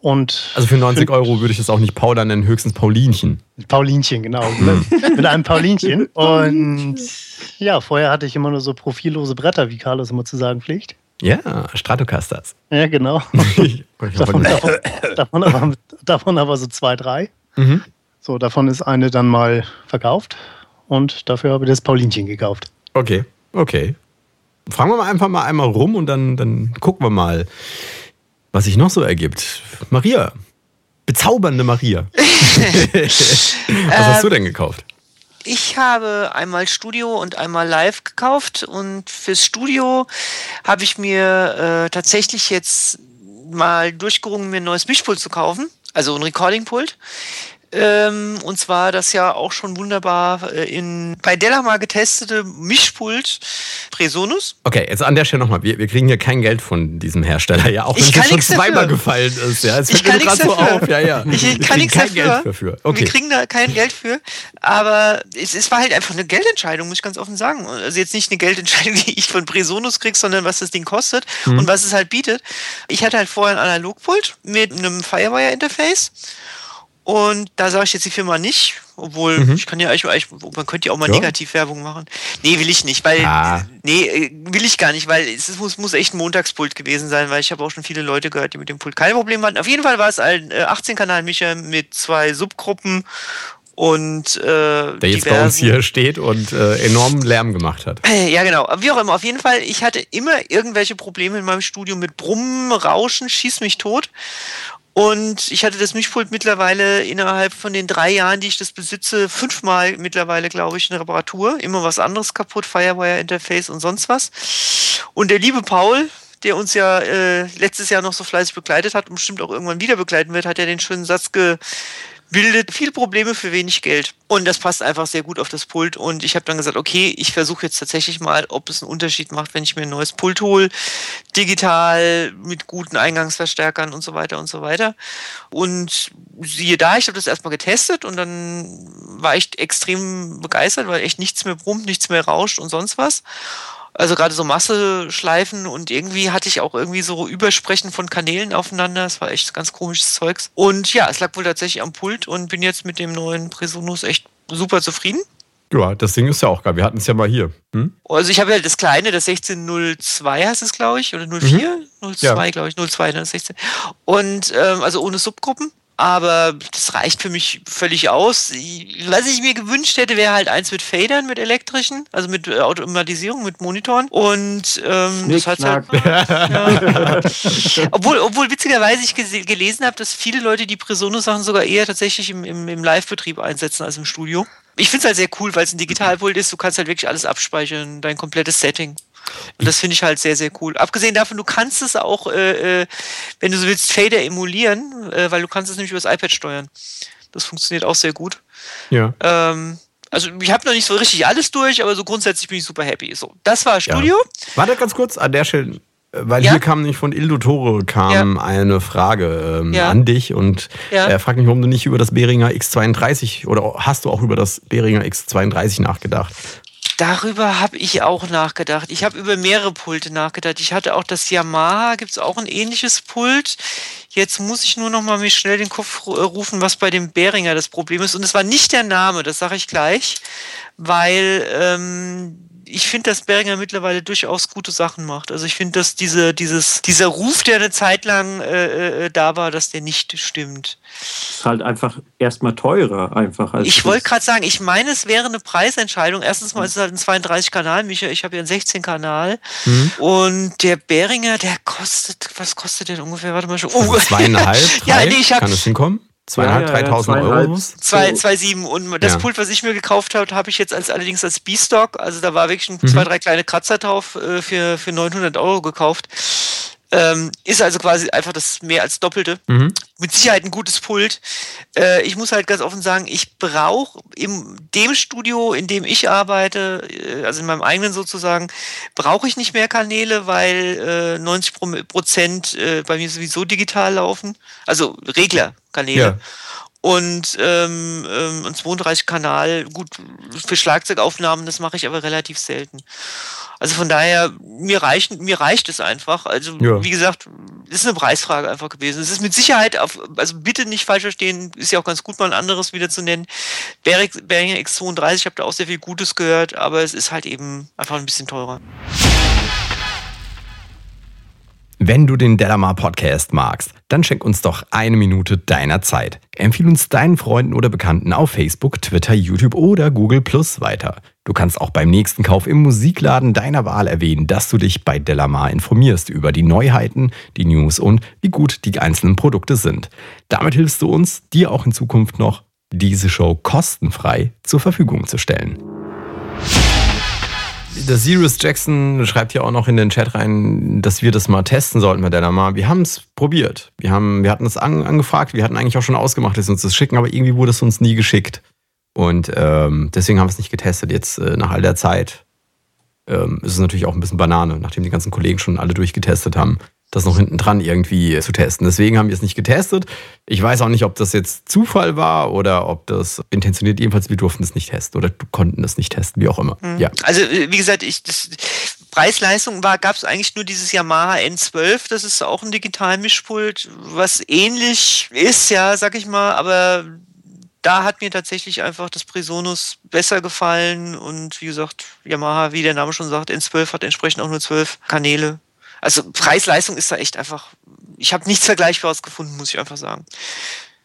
Und Also für 90 Euro würde ich das auch nicht Paula nennen, höchstens Paulinchen. Paulinchen, genau. mit einem Paulinchen. Und ja, vorher hatte ich immer nur so profillose Bretter, wie Carlos immer zu sagen pflegt. Ja, Stratocasters. Ja, genau. Davon, davon, davon, aber, davon aber so zwei, drei. Mhm. So, davon ist eine dann mal verkauft. Und dafür habe ich das Paulinchen gekauft. Okay, okay. Fragen wir mal einfach mal einmal rum und dann, dann gucken wir mal, was sich noch so ergibt. Maria, bezaubernde Maria. was hast du denn gekauft? Ich habe einmal Studio und einmal Live gekauft und fürs Studio habe ich mir äh, tatsächlich jetzt mal durchgerungen, mir ein neues Mischpult zu kaufen, also ein Recording-Pult. Ähm, und zwar das ja auch schon wunderbar äh, in bei Della mal getestete Mischpult Presonus. Okay, jetzt an der Stelle nochmal. Wir, wir kriegen hier kein Geld von diesem Hersteller, ja, auch wenn Ich es schon zweimal dafür. gefallen ist. Ja, es Ich fällt mir kann gerade so auf. Ja, ja. Ich Wir kann nichts kein dafür. Geld dafür. Okay. Wir kriegen da kein Geld für. Aber es, es war halt einfach eine Geldentscheidung, muss ich ganz offen sagen. Also jetzt nicht eine Geldentscheidung, die ich von Presonus krieg, sondern was das Ding kostet Mhm. und was es halt bietet. Ich hatte halt vorher ein Analogpult mit einem Firewire-Interface. Und da sage ich jetzt die Firma nicht, obwohl Mhm. ich kann ja eigentlich, man könnte ja auch mal Ja. Negativwerbung machen. Nee, will ich nicht, weil Ah. nee, äh, will ich gar nicht, weil es muss, muss echt ein Montagspult gewesen sein, weil ich habe auch schon viele Leute gehört, die mit dem Pult keine Probleme hatten. Auf jeden Fall war es ein äh, 18-Kanal-Mischer mit zwei Subgruppen und äh, Der jetzt bei uns diversen- hier steht und äh, enormen Lärm gemacht hat. Äh, Ja, genau. Wie auch immer. Auf jeden Fall, ich hatte immer irgendwelche Probleme in meinem Studio mit Brummen, Rauschen, schieß mich tot. Und ich hatte das Mischpult mittlerweile innerhalb von den drei Jahren, die ich das besitze, fünfmal mittlerweile, glaube ich, eine Reparatur. Immer was anderes kaputt, Firewire-Interface und sonst was. Und der liebe Paul, der uns ja äh, letztes Jahr noch so fleißig begleitet hat und bestimmt auch irgendwann wieder begleiten wird, hat ja den schönen Satz gebildet, viel Probleme für wenig Geld. Und das passt einfach sehr gut auf das Pult. Und ich habe dann gesagt, okay, ich versuche jetzt tatsächlich mal, ob es einen Unterschied macht, wenn ich mir ein neues Pult hole, digital, mit guten Eingangsverstärkern und so weiter und so weiter. Und siehe da, ich habe das erstmal getestet und dann war ich extrem begeistert, weil echt nichts mehr brummt, nichts mehr rauscht und sonst was. Also gerade so Masseschleifen und irgendwie hatte ich auch irgendwie so Übersprechen von Kanälen aufeinander. Das war echt ganz komisches Zeugs. Und ja, es lag wohl tatsächlich am Pult und bin jetzt mit dem neuen Presonus echt super zufrieden. Ja, das Ding ist ja auch geil. Wir hatten es ja mal hier. Hm? Also ich habe ja das kleine, das 1602 heißt es, glaube ich, oder 04? 02, Ja. glaube ich, 02, ne, das 16. Und ähm, also ohne Subgruppen. Aber das reicht für mich völlig aus. Was ich mir gewünscht hätte, wäre halt eins mit Fadern, mit elektrischen, also mit äh, Automatisierung, mit Monitoren. Und ähm, das hat halt. Ja. obwohl, obwohl witzigerweise ich gelesen habe, dass viele Leute die Presonus-Sachen sogar eher tatsächlich im, im, im Live-Betrieb einsetzen als im Studio. Ich finde es halt sehr cool, weil es ein Digitalpult ist. Du kannst halt wirklich alles abspeichern, dein komplettes Setting. Und das finde ich halt sehr, sehr cool. Abgesehen davon, du kannst es auch, äh, äh, wenn du so willst, Fader emulieren, äh, weil du kannst es nämlich über das iPad steuern. Das funktioniert auch sehr gut. Ja. Ähm, also ich habe noch nicht so richtig alles durch, aber so grundsätzlich bin ich super happy. So, das war Studio. Warte ganz kurz an der Stelle, äh, weil Ja? hier kam nämlich von Ildo Tore kam eine Frage ähm, Ja. an dich und Ja. er fragt mich, warum du nicht über das Behringer X32 oder hast du auch über das Behringer X32 nachgedacht? Darüber habe ich auch nachgedacht. Ich habe über mehrere Pulte nachgedacht. Ich hatte auch das Yamaha, gibt es auch ein ähnliches Pult. Jetzt muss ich nur noch mal mir schnell den Kopf äh, rufen, was bei dem Behringer das Problem ist. Und es war nicht der Name, das sage ich gleich, weil ähm, ich finde, dass Behringer mittlerweile durchaus gute Sachen macht. Also ich finde, dass diese, dieses, dieser Ruf, der eine Zeit lang äh, äh, da war, dass der nicht stimmt. ist halt einfach erstmal teurer, einfach. Als Ich wollte das- gerade sagen, ich meine, es wäre eine Preisentscheidung. Erstens mal ist es halt ein 32-Kanal, Micha, ich habe ja einen 16-Kanal. Und der Behringer, der kostet, was kostet der denn ungefähr? Warte mal schon. Oh, Also zweieinhalb, drei? ja, nee, ich habe Kann es hinkommen? Zweieinhalb, Ja, ja, ja, dreitausend zweieinhalb. Euro. Zwei, zwei sieben. Und das Ja. Pult, was ich mir gekauft habe, habe ich jetzt als allerdings als B-Stock. Also da war wirklich ein, Mhm. zwei, drei kleine Kratzer drauf äh, für, für 900 Euro gekauft. Ähm, ist also quasi einfach das mehr als Doppelte. Mhm. Mit Sicherheit ein gutes Pult. Äh, ich muss halt ganz offen sagen, ich brauche in dem Studio, in dem ich arbeite, äh, also in meinem eigenen sozusagen, brauche ich nicht mehr Kanäle, weil äh, 90 Pro Prozent äh, bei mir sowieso digital laufen. Also Reglerkanäle. Ja. Und ähm, ähm, ein 32 Kanal, gut, für Schlagzeugaufnahmen, das mache ich aber relativ selten. Also von daher, mir reicht, mir reicht es einfach. Also, Ja. wie gesagt, ist eine Preisfrage einfach gewesen. Es ist mit Sicherheit auf, also bitte nicht falsch verstehen, ist ja auch ganz gut, mal ein anderes wieder zu nennen. Behringer X32, ich habe da auch sehr viel Gutes gehört, aber es ist halt eben einfach ein bisschen teurer. Wenn du den Delamar Podcast magst, dann schenk uns doch eine Minute deiner Zeit. Empfehle uns deinen Freunden oder Bekannten auf Facebook, Twitter, YouTube oder Google Plus weiter. Du kannst auch beim nächsten Kauf im Musikladen deiner Wahl erwähnen, dass du dich bei Delamar informierst über die Neuheiten, die News und wie gut die einzelnen Produkte sind. Damit hilfst du uns, dir auch in Zukunft noch diese Show kostenfrei zur Verfügung zu stellen. Der Sirius Jackson schreibt ja auch noch in den Chat rein, dass wir das mal testen sollten bei Delamar. Wir haben es probiert. Wir, haben, wir hatten es an, angefragt. Wir hatten eigentlich auch schon ausgemacht, dass uns das schicken, aber irgendwie wurde es uns nie geschickt. Und ähm, deswegen haben wir es nicht getestet. Jetzt äh, nach all der Zeit ähm, ist es natürlich auch ein bisschen Banane, nachdem die ganzen Kollegen schon alle durchgetestet haben, das noch hinten dran irgendwie zu testen. Deswegen haben wir es nicht getestet. Ich weiß auch nicht, ob das jetzt Zufall war oder ob das intentioniert. Jedenfalls, wir durften es nicht testen oder konnten es nicht testen, wie auch immer. Ja. Also, äh, wie gesagt, ich, das, Preis-Leistung war, gab es eigentlich nur dieses Yamaha N12, das ist auch ein Digital-Mischpult, was ähnlich ist, ja, sag ich mal, aber da hat mir tatsächlich einfach das Presonus besser gefallen und wie gesagt, Yamaha, wie der Name schon sagt, N12 hat entsprechend auch nur 12 Kanäle. Also Preis-Leistung ist da echt einfach, ich habe nichts Vergleichbares gefunden, muss ich einfach sagen.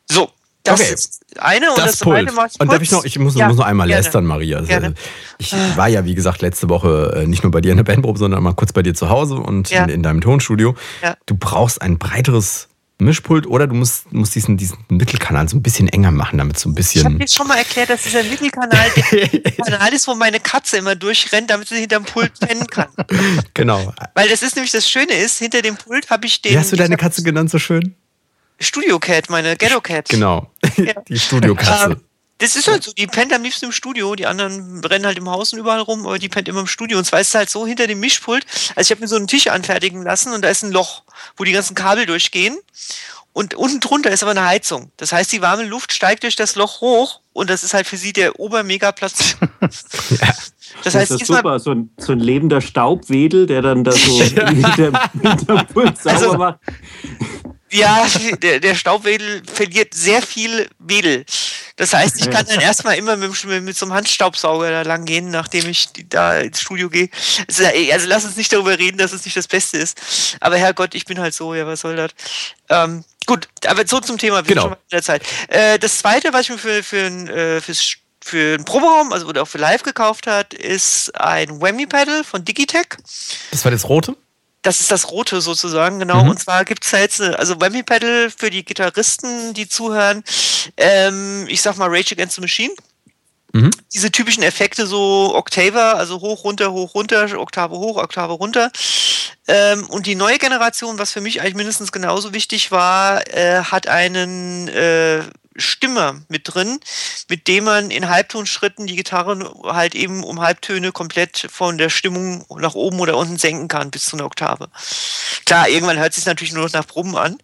So, das Okay. ist eine und das, das, zweite Pult. mache ich Und darf ich noch, ich muss, Ja, muss noch einmal gerne. lästern, Maria. Also, Gerne. Ich war ja, wie gesagt, letzte Woche äh, nicht nur bei dir in der Bandprobe, sondern mal kurz bei dir zu Hause und Ja. in, in deinem Tonstudio. Ja. Du brauchst ein breiteres Mischpult oder du musst, musst diesen, diesen Mittelkanal so ein bisschen enger machen, damit so ein Ich habe bisschen. dir schon mal erklärt, dass dieser Mittelkanal der Kanal ist, wo meine Katze immer durchrennt, damit sie hinterm Pult pennen kann. genau. Weil das ist nämlich das Schöne ist, hinter dem Pult habe ich den Wie hast du deine Katze genannt so schön? Studio Cat, meine Ghetto Cat. Genau. Die Studiokatze. Ähm, das ist halt so, die pennt am liebsten im Studio, die anderen rennen halt im Haus und überall rum, aber die pennt immer im Studio. Und zwar ist es halt so hinter dem Mischpult, also ich habe mir so einen Tisch anfertigen lassen und da ist ein Loch, wo die ganzen Kabel durchgehen. Und unten drunter ist aber eine Heizung. Das heißt, die warme Luft steigt durch das Loch hoch und das ist halt für sie der Obermegaplatz. Das Das heißt, ist super, so ein, so ein lebender Staubwedel, der dann da so hinter, hinterm Pult sauber Also- macht. Ja, der, der Staubwedel verliert sehr viel Wedel. Das heißt, ich kann dann erstmal immer mit, dem- mit so einem Handstaubsauger da lang gehen, nachdem ich da ins Studio gehe. Also, also lass uns nicht darüber reden, dass es nicht das Beste ist. Aber Herrgott, ich bin halt so, ja, was soll das? Ähm, gut, aber so zum Thema, wir sind Genau. schon mal in der Zeit. Äh, das zweite, was ich mir für, für, ein, äh, fürs für einen Proberaum, also oder auch für live gekauft hat, ist ein Whammy Pedal von Digitech. Das war das rote? Das ist das Rote sozusagen, genau. Mhm. Und zwar gibt's da jetzt, eine- also Whammy Pedal für die Gitarristen, die zuhören. Ähm, ich sag mal Rage Against the Machine. Mhm. Diese typischen Effekte, so Octaver, also hoch, runter, hoch, runter, Oktave hoch, Oktave runter. Ähm, und die neue Generation, was für mich eigentlich mindestens genauso wichtig war, äh, hat einen äh, Stimmer mit drin, mit dem man in Halbtonschritten die Gitarre halt eben um Halbtöne komplett von der Stimmung nach oben oder unten senken kann bis zu einer Oktave. Klar, irgendwann hört es sich natürlich nur noch nach Brummen an.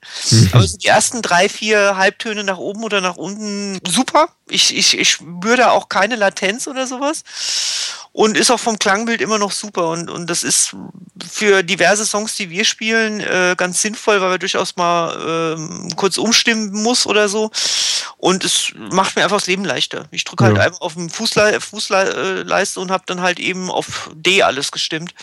Aber so die ersten drei, vier Halbtöne nach oben oder nach unten super. Ich, ich, ich spüre da auch keine Latenz oder sowas. Und ist auch vom Klangbild immer noch super. Und, und das ist für diverse Songs, die wir spielen, äh, ganz sinnvoll, weil wir durchaus mal ähm, kurz umstimmen muss oder so. Und es macht mir einfach das Leben leichter. Ich drücke halt Ja. einfach auf den Fußle Fußleiste und habe dann halt eben auf D alles gestimmt.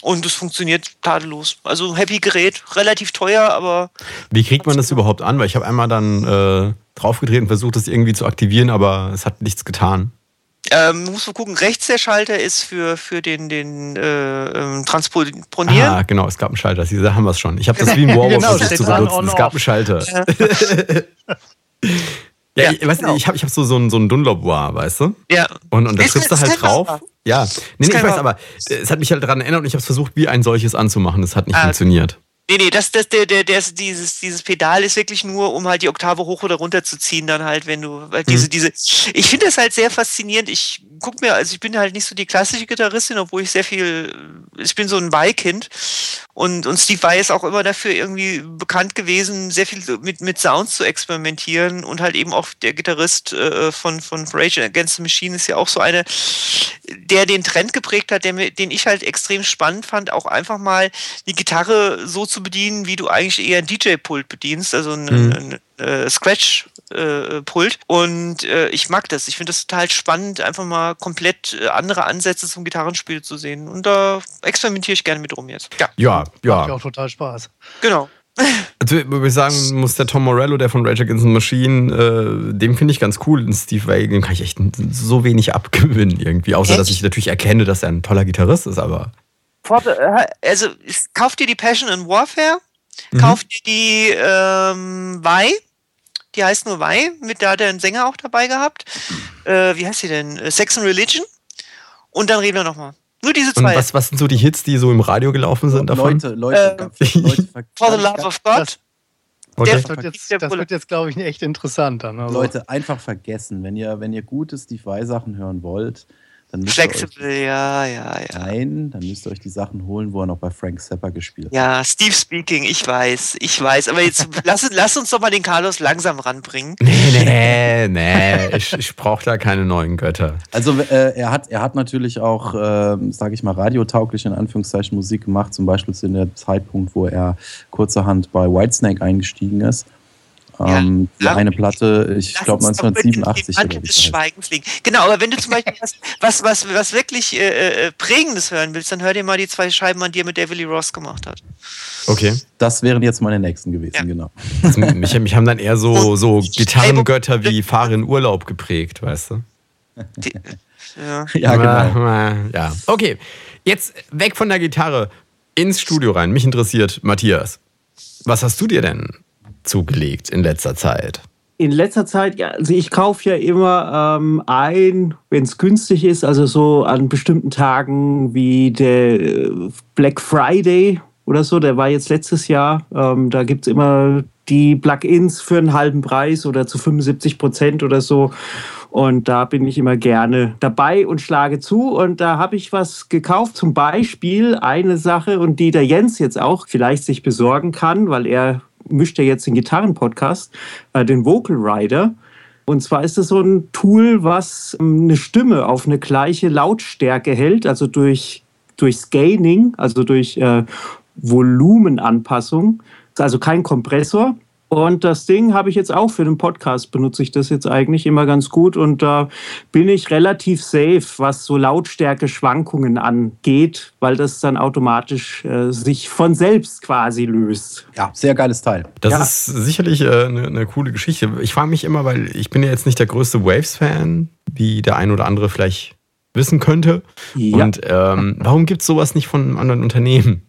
Und es funktioniert tadellos. Also happy Gerät, relativ teuer, aber Wie kriegt man das überhaupt an? Weil ich habe einmal dann äh, draufgedreht und versucht, das irgendwie zu aktivieren, aber es hat nichts getan. Ähm, muss man gucken, rechts der Schalter ist für, für den, den äh, ähm, Transponieren. Ah, genau, es gab einen Schalter. Sie haben wir es schon. Ich habe das wie ein Warwolf Genau, versucht zu benutzen. Es gab einen Schalter. Ja, Ja, ich, weißt, genau. ich habe ich hab so, so ein, so Dunlop-War, weißt du? Ja. Und, und da Ist- triffst du halt drauf. Ja, nee, nee, ich weiß, aber äh, es hat mich halt daran erinnert und ich habe es versucht, wie ein solches anzumachen. Das hat nicht Ah, funktioniert. Nee, nee, das, das, der, der, der, dieses, dieses Pedal ist wirklich nur, um halt die Oktave hoch oder runter zu ziehen, dann halt, wenn du, weil diese, Mhm. diese, ich finde das halt sehr faszinierend. Ich guck mir, also ich bin halt nicht so die klassische Gitarristin, obwohl ich sehr viel, ich bin so ein Vai-Kind und, und Steve Vai ist auch immer dafür irgendwie bekannt gewesen, sehr viel mit, mit Sounds zu experimentieren und halt eben auch der Gitarrist äh, von, von Rage Against the Machine ist ja auch so eine, der den Trend geprägt hat, der, den ich halt extrem spannend fand, auch einfach mal die Gitarre so zu bedienen, wie du eigentlich eher ein DJ-Pult bedienst, also ein, Mhm. ein, äh, Scratch-Pult. Und äh, ich mag das. Ich finde das total spannend, einfach mal komplett äh, andere Ansätze zum Gitarrenspiel zu sehen. Und da experimentiere ich gerne mit rum jetzt. Ja, Ja, Macht ja ja. auch total Spaß. genau. Also, würde ich sagen, muss der Tom Morello, der von Rage Against the Machine, äh, dem finde ich ganz cool. Und Steve Vai, dem kann ich echt so wenig abgewinnen irgendwie. Außer, dass ich natürlich erkenne, dass er ein toller Gitarrist ist, aber. Äh, Also, es- kauf dir die Passion in Warfare, kauf dir die ähm, Vi, die heißt nur Vi, mit da hat er einen Sänger auch dabei gehabt. Äh, wie heißt sie denn? Äh, Sex and Religion. Und dann reden wir nochmal. Nur diese Und zwei. was, was sind so die Hits, die so im Radio gelaufen sind davon? Leute, Leute, Ähm, Leute, For the Love of God. Das, Okay. das wird jetzt, Der das wird jetzt glaube ich, echt interessant dann. Also, Leute, einfach vergessen. Wenn ihr, wenn ihr gute Steve Vai Sachen hören wollt, dann ihr euch, Flexible, ja, ja, ja. nein, dann müsst ihr euch die Sachen holen, wo er noch bei Frank Zappa gespielt hat. Ja, Steve Speaking, ich weiß, ich weiß. Aber jetzt lass, lass uns doch mal den Carlos langsam ranbringen. Nee, nee, nee. Ich, ich brauche da keine neuen Götter. Also äh, er hat, er hat natürlich auch, ähm, sage ich mal, radiotauglich in Anführungszeichen Musik gemacht, zum Beispiel zu dem Zeitpunkt, wo er kurzerhand bei Whitesnake eingestiegen ist. Ähm, die eine Platte, ich glaube uns doch bitte 1987 den oder Mantel des. Schweigens legen. Genau, aber wenn du zum Beispiel was, was, was, was wirklich äh, äh, Prägendes hören willst, dann hör dir mal die zwei Scheiben an, die er mit David Lee Ross gemacht hat. Okay. Das wären jetzt meine nächsten gewesen, Ja. genau. Also, mich, mich haben dann eher so, so Gitarrengötter wie Fahre in Urlaub geprägt, weißt du? Die, ja. Ja, genau. Ja. Okay, jetzt weg von der Gitarre ins Studio rein. Mich interessiert, Matthias, was hast du dir denn zugelegt in letzter Zeit? In letzter Zeit, ja, also ich kaufe ja immer ähm, ein, wenn es günstig ist, also so an bestimmten Tagen wie der äh, Black Friday oder so, der war jetzt letztes Jahr. Ähm, da gibt es immer die Plugins für einen halben Preis oder zu 75 Prozent oder so. Und da bin ich immer gerne dabei und schlage zu. Und da habe ich was gekauft, zum Beispiel eine Sache, und die der Jens jetzt auch vielleicht sich besorgen kann, weil er mischt ja jetzt den Gitarrenpodcast, äh, den Vocal Rider. Und zwar ist es so ein Tool, was ähm, eine Stimme auf eine gleiche Lautstärke hält, also durch, durch Scaling, also durch äh, Volumenanpassung. Also kein Kompressor. Und das Ding habe ich jetzt auch für den Podcast, benutze ich das jetzt eigentlich immer ganz gut. Und da bin ich relativ safe, was so Lautstärke-Schwankungen angeht, weil das dann automatisch äh, sich von selbst quasi löst. Ja, sehr geiles Teil. Das Ja. ist sicherlich äh, eine, eine coole Geschichte. Ich frage mich immer, weil ich bin ja jetzt nicht der größte Waves-Fan, wie der ein oder andere vielleicht wissen könnte. Ja. Und ähm, warum gibt es sowas nicht von einem anderen Unternehmen?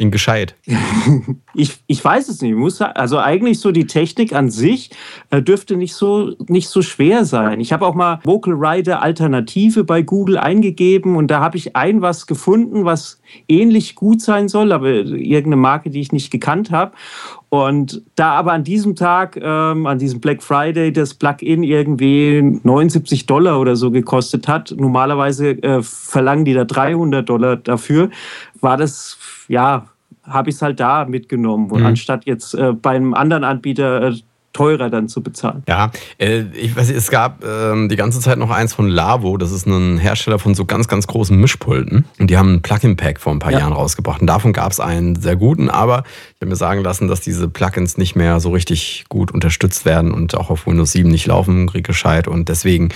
In gescheit. Ich, ich weiß es nicht. Ich Muss, also eigentlich so die Technik an sich äh, dürfte nicht so, nicht so schwer sein. Ich habe auch mal Vocal Rider Alternative bei Google eingegeben und da habe ich ein was gefunden, was ähnlich gut sein soll, aber irgendeine Marke, die ich nicht gekannt habe. Und da aber an diesem Tag, ähm, an diesem Black Friday, das Plugin irgendwie 79 Dollar oder so gekostet hat, normalerweise äh, verlangen die da 300 Dollar dafür, war das, ja, habe ich es halt da mitgenommen, und Mhm. anstatt jetzt äh, beim anderen Anbieter äh, teurer dann zu bezahlen. Ja, äh, ich weiß nicht, es gab ähm, die ganze Zeit noch eins von Lavo, das ist ein Hersteller von so ganz, ganz großen Mischpulten. Und die haben ein Plugin-Pack vor ein paar Ja. Jahren rausgebracht. Und davon gab es einen sehr guten, aber ich habe mir sagen lassen, dass diese Plugins nicht mehr so richtig gut unterstützt werden und auch auf Windows 7 nicht laufen, gescheit und deswegen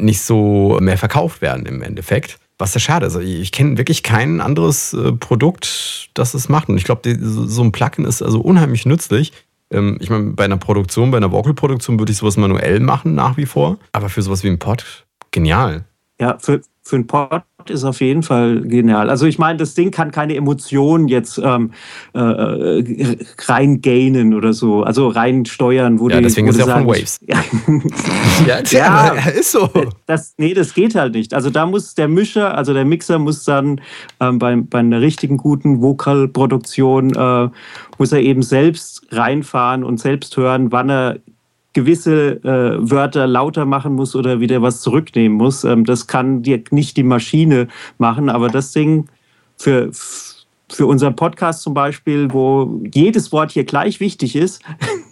nicht so mehr verkauft werden im Endeffekt. Was sehr schade ist. Also ich kenne wirklich kein anderes äh, Produkt, das es macht. Und ich glaube, so ein Plugin ist also unheimlich nützlich. Ähm, ich meine, bei einer Produktion, bei einer Vocal-Produktion würde ich sowas manuell machen, nach wie vor. Aber für sowas wie ein Pod, genial. Ja, für, für einen Pod ist auf jeden Fall genial. Also ich meine, das Ding kann keine Emotionen jetzt ähm, äh, äh reingainen oder so, also reinsteuern. Wo ja, die, deswegen wo ist ja von Waves. Ja, ja, ja, ist so. Das, nee, das geht halt nicht. Also da muss der Mischer, also der Mixer muss dann ähm, bei, bei einer richtigen guten Vokalproduktion, äh, muss er eben selbst reinfahren und selbst hören, wann er gewisse äh, Wörter lauter machen muss oder wieder was zurücknehmen muss. Ähm, das kann dir nicht die Maschine machen, aber das Ding für, für unseren Podcast zum Beispiel, wo jedes Wort hier gleich wichtig ist.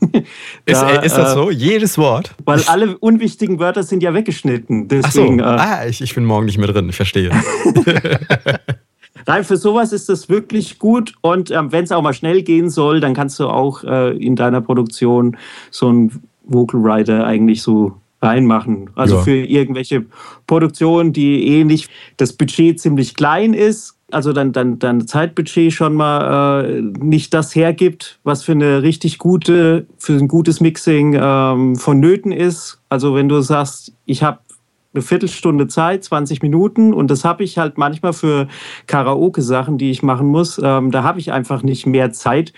da, ist, ist, das äh, so? Jedes Wort? Weil alle unwichtigen Wörter sind ja weggeschnitten. Deswegen, so. äh, ah, ich, ich bin morgen nicht mehr drin, ich verstehe. Nein, für sowas ist das wirklich gut. Und ähm, wenn es auch mal schnell gehen soll, dann kannst du auch äh, in deiner Produktion so ein Vocal Writer eigentlich so reinmachen. Also ja. für irgendwelche Produktionen, die eh nicht das Budget ziemlich klein ist, also dann, dann, dann Zeitbudget schon mal äh, nicht das hergibt, was für eine richtig gute, für ein gutes Mixing ähm, vonnöten ist. Also wenn du sagst, ich habe eine Viertelstunde Zeit, 20 Minuten und das habe ich halt manchmal für Karaoke-Sachen, die ich machen muss. Ähm, da habe ich einfach nicht mehr Zeit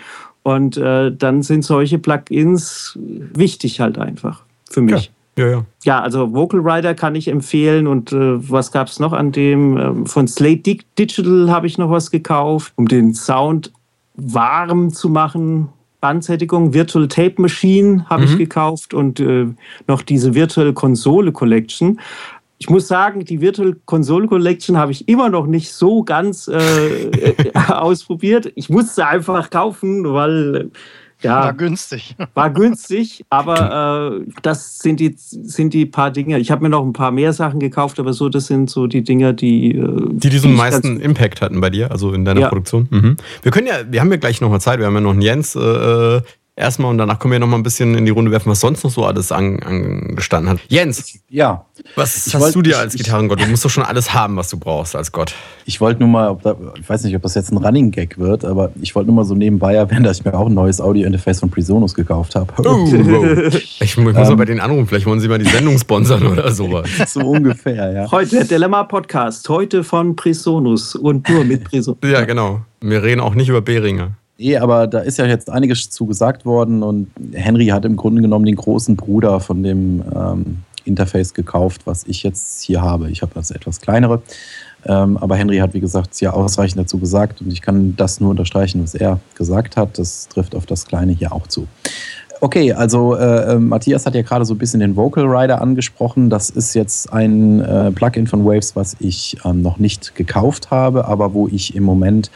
und äh, dann sind solche Plugins wichtig halt einfach für mich. Ja, ja, ja. ja also Vocal Rider kann ich empfehlen und äh, was gab es noch an dem? Ähm, von Slate Digital habe ich noch was gekauft, um den Sound warm zu machen. Bandsättigung, Virtual Tape Machine habe mhm. ich gekauft und äh, noch diese Virtual Konsole Collection ich muss sagen, die Virtual Console Collection habe ich immer noch nicht so ganz äh, äh ausprobiert. Ich musste einfach kaufen, weil ja, war günstig. War günstig, aber äh, das sind die, sind die paar Dinge. Ich habe mir noch ein paar mehr Sachen gekauft, aber so, das sind so die Dinge, die. Äh, die diesen die meisten Impact hatten bei dir, also in deiner ja. Produktion. Mhm. Wir können ja, wir haben ja gleich nochmal Zeit, wir haben ja noch einen Jens. Äh, erstmal und danach können wir noch mal ein bisschen in die Runde werfen, was sonst noch so alles angestanden hat. Jens, ja. Was hast wollt, du dir als Gitarrengott? Du musst doch schon alles haben, was du brauchst als Gott. Ich wollte nur mal, da, ich weiß nicht, ob das jetzt ein Running Gag wird, aber ich wollte nur mal so nebenbei erwähnen, dass ich mir auch ein neues Audio-Interface von Prisonus gekauft habe. Oh. Ich, ich muss ähm, mal bei denen anrufen, vielleicht wollen sie mal die Sendung sponsern oder sowas. so ungefähr, ja. Heute der Dilemma-Podcast, heute von Prisonus und nur mit Prisonus. ja, genau. Wir reden auch nicht über Beringer. Nee, aber da ist ja jetzt einiges zu gesagt worden und Henry hat im Grunde genommen den großen Bruder von dem ähm, Interface gekauft, was ich jetzt hier habe. Ich habe das etwas kleinere, ähm, aber Henry hat, wie gesagt, ja ausreichend dazu gesagt und ich kann das nur unterstreichen, was er gesagt hat. Das trifft auf das Kleine hier auch zu. Okay, also äh, äh Matthias hat ja gerade so ein bisschen den Vocal Rider angesprochen. Das ist jetzt ein äh, Plugin von Waves, was ich ähm, noch nicht gekauft habe, aber wo ich im Moment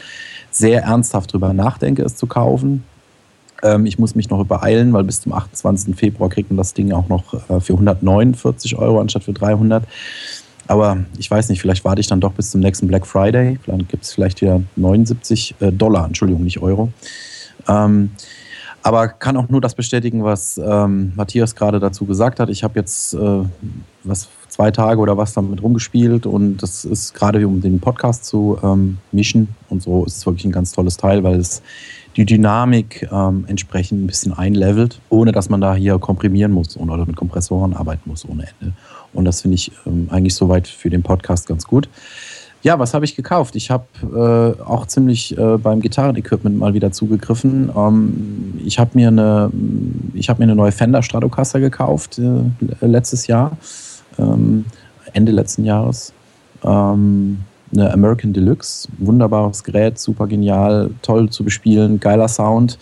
sehr ernsthaft drüber nachdenke, es zu kaufen. Ähm, ich muss mich noch übereilen, weil bis zum 28. Februar kriegt man das Ding auch noch äh, für 149 Euro anstatt für 300. Aber ich weiß nicht, vielleicht warte ich dann doch bis zum nächsten Black Friday. Dann gibt es vielleicht wieder 79 äh, Dollar, Entschuldigung, nicht Euro. Ähm, aber kann auch nur das bestätigen, was ähm, Matthias gerade dazu gesagt hat. Ich habe jetzt äh, was zwei Tage oder was damit rumgespielt und das ist gerade um den Podcast zu ähm, mischen und so ist es wirklich ein ganz tolles Teil, weil es die Dynamik ähm, entsprechend ein bisschen einlevelt, ohne dass man da hier komprimieren muss oder mit Kompressoren arbeiten muss ohne Ende. Und das finde ich ähm, eigentlich soweit für den Podcast ganz gut. Ja, was habe ich gekauft? Ich habe äh, auch ziemlich äh, beim Gitarrenequipment mal wieder zugegriffen. Ähm, ich habe mir, eine, hab mir eine neue Fender Stratocaster gekauft äh, letztes Jahr ähm, Ende letzten Jahres. Ähm, eine American Deluxe, wunderbares Gerät, super genial, toll zu bespielen, geiler Sound.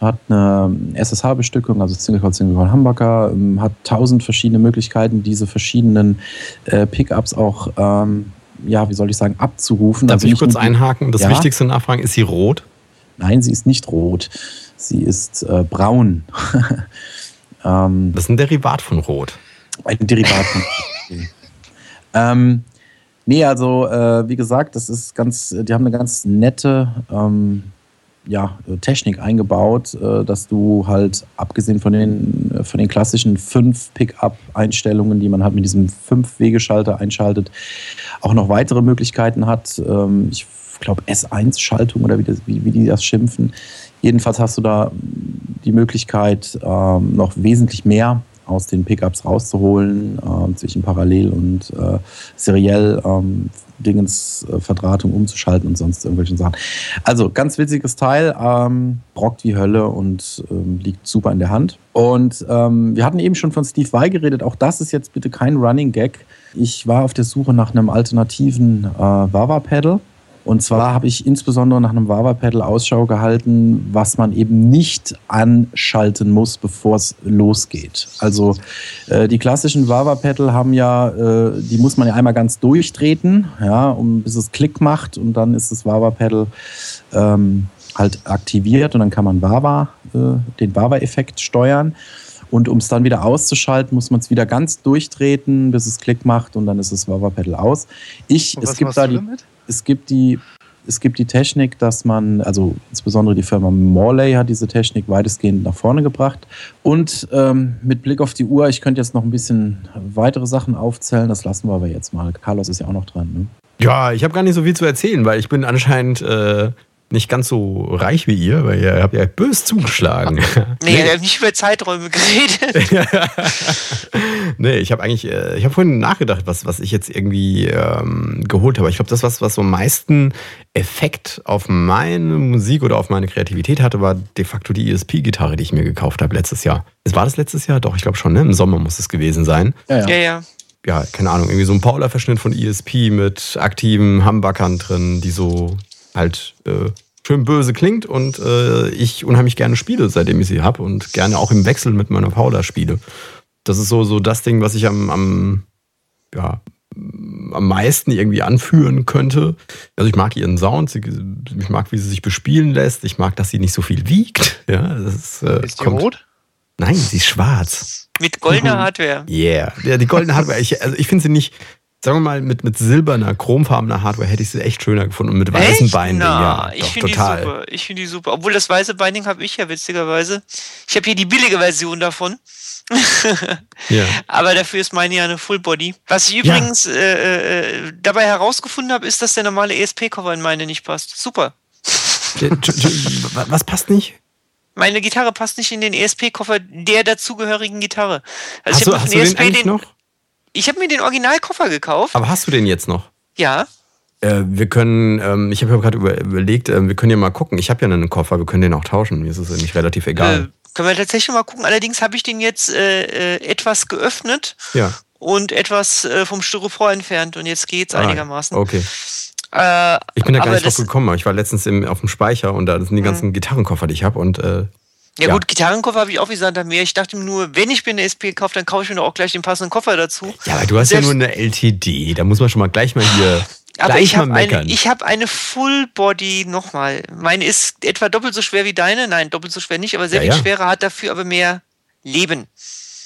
Hat eine SSH-Bestückung, also Single Coil, Single Coil Humbucker, ähm, hat tausend verschiedene Möglichkeiten, diese verschiedenen äh, Pickups auch, ähm, ja, wie soll ich sagen, abzurufen. Darf also ich kurz einhaken? Das ja? wichtigste Nachfragen, ist sie rot? Nein, sie ist nicht rot. Sie ist äh, braun. ähm, das ist ein Derivat von Rot. Ein Derivat von. ähm, nee, also äh, wie gesagt, das ist ganz, die haben eine ganz nette ähm, ja, Technik eingebaut, äh, dass du halt abgesehen von den, von den klassischen fünf Pickup-Einstellungen, die man halt mit diesem fünf-Wegeschalter einschaltet, auch noch weitere Möglichkeiten hat. Ähm, ich glaube S1-Schaltung oder wie, das, wie, wie die das schimpfen. Jedenfalls hast du da die Möglichkeit, ähm, noch wesentlich mehr aus den Pickups rauszuholen, äh, zwischen Parallel und äh, seriell ähm, Dingens äh, umzuschalten und sonst irgendwelchen Sachen. Also ganz witziges Teil, ähm, brockt wie Hölle und ähm, liegt super in der Hand. Und ähm, wir hatten eben schon von Steve Vai geredet, auch das ist jetzt bitte kein Running Gag. Ich war auf der Suche nach einem alternativen äh, Wawa-Pedal und zwar habe ich insbesondere nach einem Wawa-Pedal Ausschau gehalten, was man eben nicht anschalten muss, bevor es losgeht. Also äh, die klassischen Wawa-Pedal haben ja, äh, die muss man ja einmal ganz durchtreten, ja, um, bis es Klick macht und dann ist das Wawa-Pedal ähm, halt aktiviert und dann kann man Wawa, äh, den Wawa-Effekt steuern. Und um es dann wieder auszuschalten, muss man es wieder ganz durchtreten, bis es Klick macht und dann ist das Wawa-Pedal aus. Ich, es gibt da die. Damit? Es gibt die es gibt die Technik, dass man, also insbesondere die Firma Morley hat diese Technik weitestgehend nach vorne gebracht. Und ähm, mit Blick auf die Uhr, ich könnte jetzt noch ein bisschen weitere Sachen aufzählen, das lassen wir aber jetzt mal. Carlos ist ja auch noch dran. Ne? Ja, ich habe gar nicht so viel zu erzählen, weil ich bin anscheinend äh, nicht ganz so reich wie ihr, weil ihr habt ja bös zugeschlagen. nee, nee. ihr habt nicht über Zeiträume geredet. nee, ich habe eigentlich, äh, ich habe vorhin nachgedacht, was, was ich jetzt irgendwie ähm, geholt habe. Ich glaube, das, was, was so am meisten Effekt auf meine Musik oder auf meine Kreativität hatte, war de facto die ESP-Gitarre, die ich mir gekauft habe letztes Jahr. War das letztes Jahr? Doch, ich glaube schon, ne? Im Sommer muss es gewesen sein. Ja, ja. ja, ja ja, keine Ahnung, irgendwie so ein Paula-Verschnitt von ESP mit aktiven Humbuckern drin, die so halt äh, schön böse klingt und äh, ich unheimlich gerne spiele, seitdem ich sie habe und gerne auch im Wechsel mit meiner Paula spiele. Das ist so, so das Ding, was ich am, am, ja, am meisten irgendwie anführen könnte. Also ich mag ihren Sound, ich mag, wie sie sich bespielen lässt, ich mag, dass sie nicht so viel wiegt. Ja, das ist, äh, ist die kommt, rot? Nein, sie ist schwarz. Mit goldener Hardware. Yeah, ja, die goldene Hardware. Ich, also ich finde sie nicht, sagen wir mal, mit, mit silberner, chromfarbener Hardware hätte ich sie echt schöner gefunden und mit weißen echt? Binding. Ja, ich finde die super. Ich finde die super. Obwohl das weiße Binding habe ich ja witzigerweise. Ich habe hier die billige Version davon. ja. Aber dafür ist meine ja eine Full Body. Was ich übrigens ja. äh, äh, dabei herausgefunden habe, ist, dass der normale ESP-Cover in meine nicht passt. Super. Was passt nicht? Meine Gitarre passt nicht in den ESP-Koffer der dazugehörigen Gitarre. Also hast ich du, hast du ESP den, den noch? Ich habe mir den Originalkoffer gekauft. Aber hast du den jetzt noch? Ja. Äh, wir können, ähm, ich habe gerade über, überlegt, äh, wir können ja mal gucken. Ich habe ja einen Koffer, wir können den auch tauschen. Mir ist es eigentlich relativ egal. Äh, können wir tatsächlich mal gucken. Allerdings habe ich den jetzt äh, äh, etwas geöffnet ja. und etwas äh, vom Styropor entfernt und jetzt geht es ah, einigermaßen. Okay. ich bin da gar nicht drauf gekommen. Ich war letztens im, auf dem Speicher und da sind die mhm. ganzen Gitarrenkoffer, die ich habe und ja, ja, gut, Gitarrenkoffer habe ich auch wie Santa mehr. Ich dachte mir nur, wenn ich mir eine SP kaufe, dann kaufe ich mir doch auch gleich den passenden Koffer dazu. Ja, aber du hast Selbst ja nur eine LTD. Da muss man schon mal gleich mal hier. Aber gleich ich habe eine, ich hab eine Full Body nochmal. Meine ist etwa doppelt so schwer wie deine. Nein, doppelt so schwer nicht, aber sehr ja, viel schwerer, hat dafür aber mehr Leben.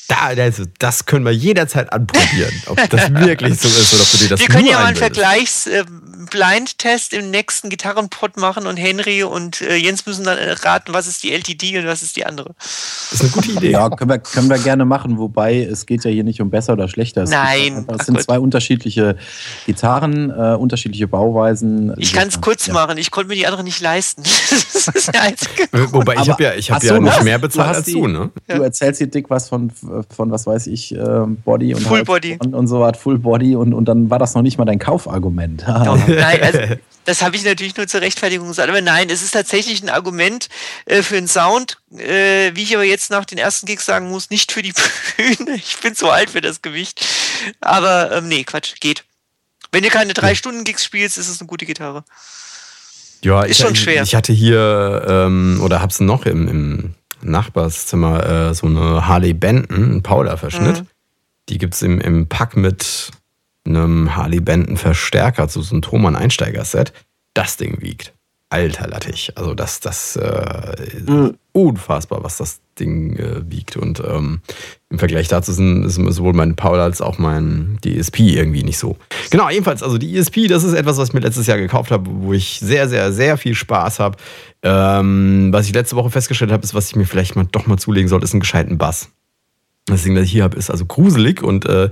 Da, also das können wir jederzeit anprobieren, ob das wirklich so ist oder ob du dir das Wir können ja mal einen Vergleichs-Blind-Test äh, im nächsten Gitarrenpod machen und Henry und äh, Jens müssen dann äh, raten, was ist die LTD und was ist die andere. Das ist eine gute Idee. Ja, können wir, können wir gerne machen, wobei es geht ja hier nicht um besser oder schlechter. Es Nein. Es sind zwei unterschiedliche Gitarren, äh, unterschiedliche Bauweisen. Ich kann es kurz ja. machen, ich konnte mir die andere nicht leisten. das ist der einzige. Wobei ich habe ja, ich hab ja nicht mehr bezahlt als du, ne? Du erzählst hier dick was von von was weiß ich, äh, Body und Full Body und, und, so hat Full Body und, und dann war das noch nicht mal dein Kaufargument. nein, also, das habe ich natürlich nur zur Rechtfertigung gesagt. Aber nein, es ist tatsächlich ein Argument äh, für einen Sound, äh, wie ich aber jetzt nach den ersten Gigs sagen muss, nicht für die Bühne. Ich bin zu alt für das Gewicht. Aber ähm, nee, Quatsch, geht. Wenn du keine drei Stunden Gigs spielst, ist es eine gute Gitarre. Ja, ist ich, schon schwer. Ich hatte hier ähm, oder hab's noch im, im Nachbarszimmer äh, so eine Harley Benton, ein Paula-Verschnitt. Mhm. Die gibt es im, im Pack mit einem Harley Benton Verstärker, so, so ein Thomann Einsteiger-Set. Das Ding wiegt. Alter Lattich. Also das, das äh, mhm. unfassbar, was das Ding äh, wiegt. Und ähm, im Vergleich dazu sind, ist sowohl mein Paul als auch mein DSP irgendwie nicht so. Genau, jedenfalls, also die ESP, das ist etwas, was ich mir letztes Jahr gekauft habe, wo ich sehr, sehr, sehr viel Spaß habe. Ähm, was ich letzte Woche festgestellt habe, ist, was ich mir vielleicht mal doch mal zulegen sollte, ist einen gescheiten Bass. Das Ding, das ich hier habe, ist also gruselig und äh,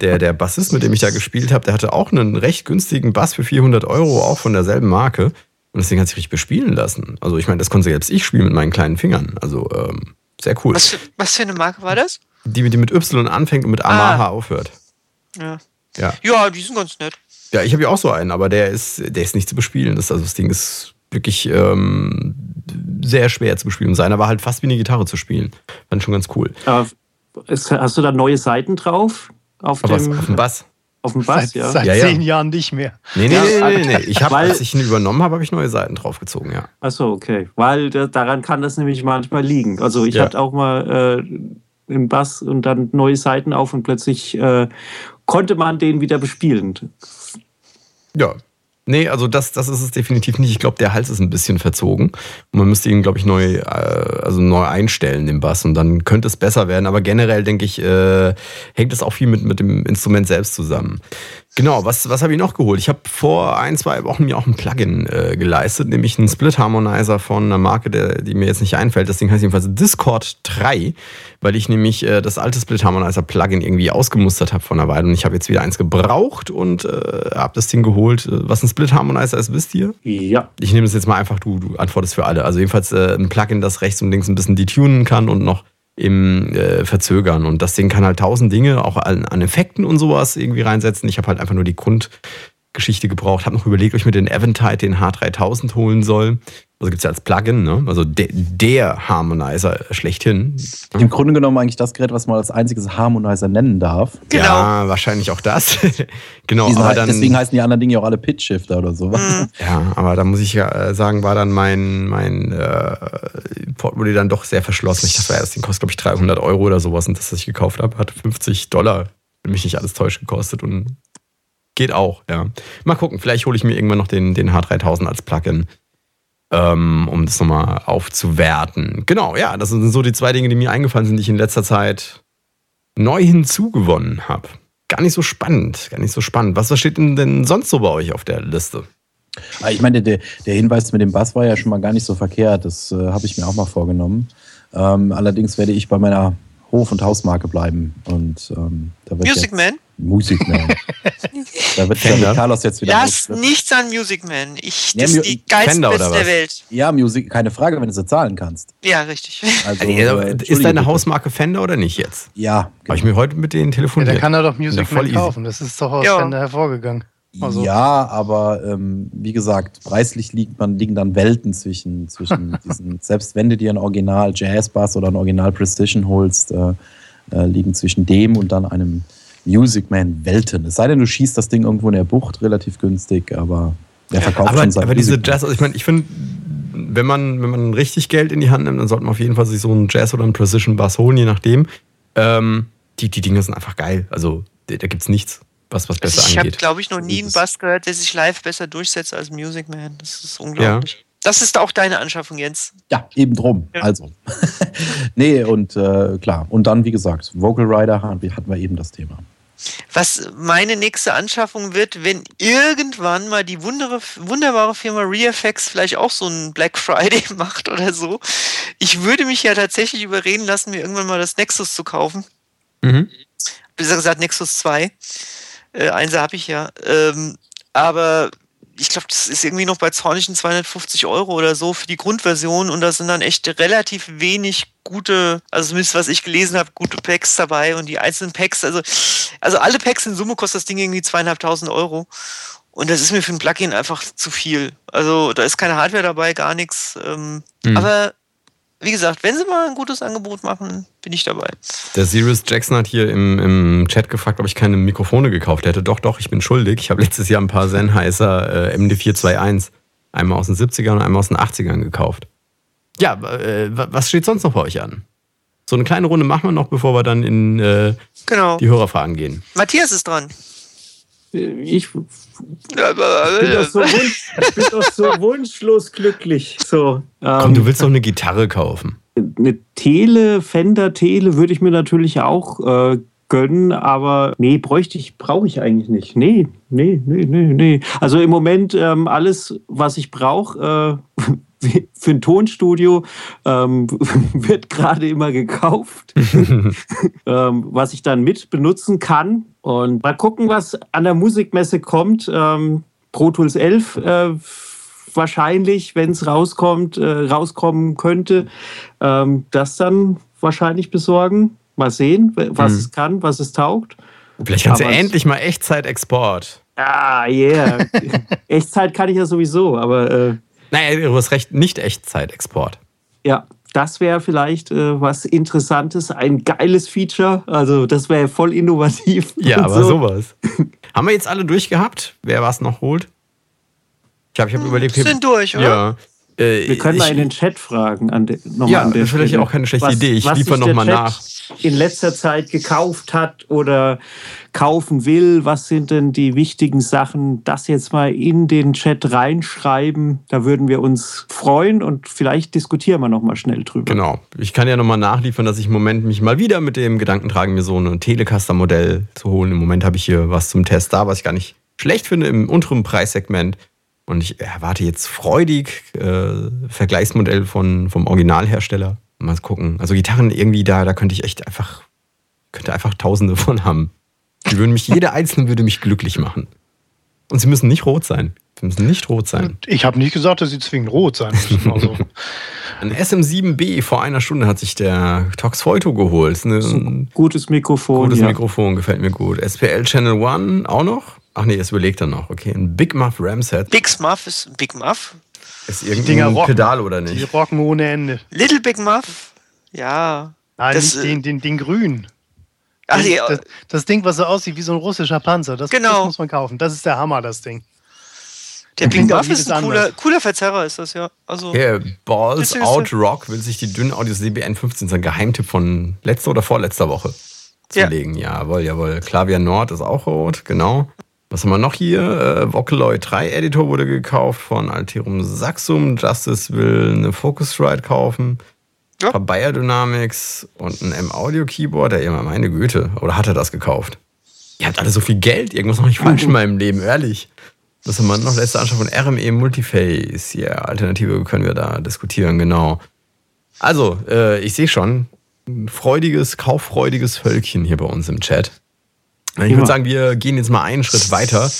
der, der Bassist, mit dem ich da gespielt habe, der hatte auch einen recht günstigen Bass für 400 Euro, auch von derselben Marke. Und das Ding hat sich richtig bespielen lassen. Also ich meine, das konnte selbst ich spielen mit meinen kleinen Fingern. Also ähm, sehr cool. Was für, was für eine Marke war das? Die mit, die mit Y anfängt und mit Amaha Ah. aufhört. Ja. Ja. Ja, die sind ganz nett. Ja, ich habe ja auch so einen, aber der ist, der ist nicht zu bespielen. Das, also das Ding ist wirklich ähm, sehr schwer zu bespielen. Und seiner war halt fast wie eine Gitarre zu spielen. Fand ich schon ganz cool. Es- hast du da neue Seiten drauf? Auf, Aber dem, was, auf dem Bass. auf dem Bass, seit ja. seit Ja, ja. zehn Jahren nicht mehr. Nee, nee, Ja, nee, nee, nee. Ich habe, weil- als ich ihn übernommen habe, habe ich neue Seiten draufgezogen, ja. Achso, okay. Weil da, daran kann das nämlich manchmal liegen. Also ich Ja. hatte auch mal äh, im Bass und dann neue Seiten auf und plötzlich äh, konnte man den wieder bespielen. Ja. Nee, also das, das ist es definitiv nicht. Ich glaube, der Hals ist ein bisschen verzogen. Man müsste ihn, glaube ich, neu, äh, also neu einstellen, den Bass. Und dann könnte es besser werden. Aber generell, denke ich, äh, hängt es auch viel mit, mit dem Instrument selbst zusammen. Genau, was, was habe ich noch geholt? Ich habe vor ein, zwei Wochen mir auch ein Plugin äh, geleistet, nämlich einen Split Harmonizer von einer Marke, der, die mir jetzt nicht einfällt. Das Ding heißt jedenfalls Discord 3, weil ich nämlich äh, das alte Split Harmonizer Plugin irgendwie ausgemustert habe vor einer Weile. Und ich habe jetzt wieder eins gebraucht und äh, habe das Ding geholt. Was ein Split Harmonizer ist, wisst ihr? Ja. Ich nehme das jetzt mal einfach, du, du antwortest für alle. Also jedenfalls äh, ein Plugin, das rechts und links ein bisschen detunen kann und noch im äh, Verzögern. Und das Ding kann halt tausend Dinge auch an, an Effekten und sowas irgendwie reinsetzen. Ich habe halt einfach nur die Grundgeschichte gebraucht. Habe noch überlegt, ob ich mir den Eventide, den H3000 holen soll. Also gibt es ja als Plugin, ne? Also de, der Harmonizer schlechthin. Im Grunde genommen eigentlich das Gerät, was man als einziges Harmonizer nennen darf. Genau. Ja, wahrscheinlich auch das. genau, Diesen, aber dann. deswegen heißen die anderen Dinge ja auch alle Pitch Shifter oder so. Mhm. Ja, aber da muss ich ja äh, sagen, war dann mein, mein äh, Portemonnaie dann doch sehr verschlossen. Ich dachte, das Ding kostet, glaube ich, 300 Euro oder sowas. Und das, was ich gekauft habe, hat 50 Dollar, wenn mich nicht alles täuscht, gekostet. Und geht auch, ja. Mal gucken, vielleicht hole ich mir irgendwann noch den, den H3000 als Plugin, ähm, um das nochmal aufzuwerten. Genau, ja, das sind so die zwei Dinge, die mir eingefallen sind, die ich in letzter Zeit neu hinzugewonnen habe. Gar nicht so spannend, gar nicht so spannend. Was, was steht denn, denn sonst so bei euch auf der Liste? Aber Ich meine, der, der Hinweis mit dem Bass war ja schon mal gar nicht so verkehrt. Das äh, habe ich mir auch mal vorgenommen. Ähm, allerdings werde ich bei meiner Hof- und Hausmarke bleiben. Und ähm, da wird Music Man? Music Man. da wird, da Fender? Carlos jetzt wieder. Das los. nichts an Music Man. Ich, Ja, das ist Mu- die geilste Fender oder Beste der? Welt. Ja, Musik, keine Frage, wenn du sie zahlen kannst. Ja, richtig. Also, Also, äh, ist deine. Hausmarke Fender oder nicht jetzt? Ja, Habe ich mir heute mit denen Ja, telefoniert. dann kann er doch Ja, Music Man kaufen. Das ist doch aus Ja. Fender hervorgegangen. Also- Ja, aber ähm, wie gesagt, preislich liegt man, liegen dann Welten zwischen, zwischen diesen, selbst wenn du dir ein Original Jazz Bass oder ein Original Precision holst, äh, äh, liegen zwischen dem und dann einem Music Man Welten. Es sei denn, du schießt das Ding irgendwo in der Bucht, relativ günstig, aber der verkauft aber, schon sein aber diese Music. Jazz, also ich meine, ich finde, wenn man, wenn man richtig Geld in die Hand nimmt, dann sollte man auf jeden Fall sich so einen Jazz oder einen Precision Bass holen, je nachdem. Ähm, die, die Dinge sind einfach geil. Also da, da gibt es nichts, was, was besser Also ich habe, angeht. glaube ich, noch nie einen Bass gehört, der sich live besser durchsetzt als Music Man. Das ist unglaublich. Das ist auch deine Anschaffung, Jens. Ja, eben drum. Ja. Also. nee, und äh, klar. Und dann, wie gesagt, Vocal Rider hatten wir hatten wir eben das Thema. Was meine nächste Anschaffung wird, wenn irgendwann mal die wundere, wunderbare Firma ReFX vielleicht auch so einen Black Friday macht oder so. Ich würde mich ja tatsächlich überreden lassen, mir irgendwann mal das Nexus zu kaufen. Mhm. Besser gesagt Nexus 2. Äh, Einser habe ich ja. Ähm, aber ich glaube, das ist irgendwie noch bei zornigen 250 Euro oder so für die Grundversion und da sind dann echt relativ wenig gute, also zumindest was ich gelesen habe, gute Packs dabei und die einzelnen Packs, also, also alle Packs in Summe kostet das Ding irgendwie zweieinhalbtausend Euro. Und das ist mir für ein Plugin einfach zu viel. Also da ist keine Hardware dabei, gar nichts. Ähm, Mhm. Aber wie gesagt, wenn sie mal ein gutes Angebot machen, bin ich dabei. Der Sirius Jackson hat hier im, im Chat gefragt, ob ich keine Mikrofone gekauft hätte. Doch, doch, ich bin schuldig. Ich habe letztes Jahr ein paar Sennheiser äh, MD421, einmal aus den 70ern und einmal aus den 80ern gekauft. Ja, äh, wa- was steht sonst noch bei euch an? So eine kleine Runde machen wir noch, bevor wir dann in äh, Genau. die Hörerfragen gehen. Matthias ist dran. Ich bin doch so, wunsch, ich bin doch so wunschlos glücklich. So, Komm, ähm, du willst doch eine Gitarre kaufen. eine Tele, Fender Tele würde ich mir natürlich auch äh, gönnen, aber nee, bräuchte ich, brauche ich eigentlich nicht. Nee, nee, nee, nee, nee. Also im Moment ähm, alles, was ich brauche äh, für ein Tonstudio, ähm, wird gerade immer gekauft, ähm, was ich dann mit benutzen kann. Und mal gucken, was an der Musikmesse kommt. Ähm, Pro Tools 11 äh, wahrscheinlich, wenn es rauskommt, äh, rauskommen könnte, ähm, das dann wahrscheinlich besorgen. Mal sehen, was Hm. es kann, was es taugt. Vielleicht kannst du Aber es- endlich mal Echtzeitexport. Ah, yeah. Echtzeit kann ich ja sowieso, aber äh, Naja, du hast recht, nicht Echtzeitexport. ja, das wäre vielleicht äh, was Interessantes, ein geiles Feature. Also, das wäre voll innovativ. Ja, aber so. sowas. Haben wir jetzt alle durchgehabt? Wer was noch holt? Ich habe ich hab überlegt, Sind durch, oder? Ja. Äh, Wir können ich, mal in den Chat fragen. An de, noch Ja, an der das ist vielleicht Stelle. auch keine schlechte was, Idee. Ich was liefer sich noch der mal Chat nach. In letzter Zeit gekauft hat oder kaufen will. Was sind denn die wichtigen Sachen? Das jetzt mal in den Chat reinschreiben. Da würden wir uns freuen und vielleicht diskutieren wir noch mal schnell drüber. Genau. Ich kann ja nochmal nachliefern, dass ich im Moment mich mal wieder mit dem Gedanken trage, mir so ein Telecaster-Modell zu holen. Im Moment habe ich hier was zum Test da, was ich gar nicht schlecht finde im unteren Preissegment. Und ich erwarte jetzt freudig äh, Vergleichsmodell von, vom Originalhersteller. Mal gucken. Also Gitarren irgendwie da, da könnte ich echt einfach, könnte einfach tausende von haben. Die würden mich, jede einzelne würde mich glücklich machen. Und sie müssen nicht rot sein. Sie müssen nicht rot sein. Ich habe nicht gesagt, dass sie zwingend rot sein müssen. Also, Ein SM7B vor einer Stunde hat sich der Tox Volto geholt. Ein Gutes Mikrofon. gutes ja. Mikrofon, gefällt mir gut. SPL Channel One auch noch? Ach nee, das überlegt er noch. Okay, ein Big Muff Ramset. Big Muff ist Big Muff. Ist irgendein rocken. Pedal oder die nicht? rocken ohne Ende. Little Big Muff. Ja. Nein, Das, nicht äh, den, den, den grün. Ach, ja, das, das Ding, was so aussieht wie so ein russischer Panzer, das, Genau. das muss man kaufen. Das ist der Hammer, das Ding. Der Big auch Muff ist ein cooler, cooler Verzerrer, ist das ja. Also, Okay, Balls Out Rock will sich die dünnen Audios DBN 15, sein Geheimtipp von letzter oder vorletzter Woche Ja. zulegen. Jawohl, jawohl. Klavier Nord ist auch rot, genau. Was haben wir noch hier? Äh, Vocaloid 3 Editor wurde gekauft von Alterum Saxum. Justice will eine Focusrite kaufen. Ja. Ein paar Bayer Dynamics und ein M-Audio-Keyboard. Ja, immer meine Güte. Oder hat er das gekauft? Ihr habt alle so viel Geld. Irgendwas noch nicht falsch in meinem Leben, ehrlich. Was haben wir noch? Letzte Anschaffung von RME Multiface. Ja, Alternative können wir da diskutieren, genau. Also, äh, ich sehe schon, ein freudiges, kauffreudiges Völkchen hier bei uns im Chat. Ich würde sagen, wir gehen jetzt mal einen Schritt weiter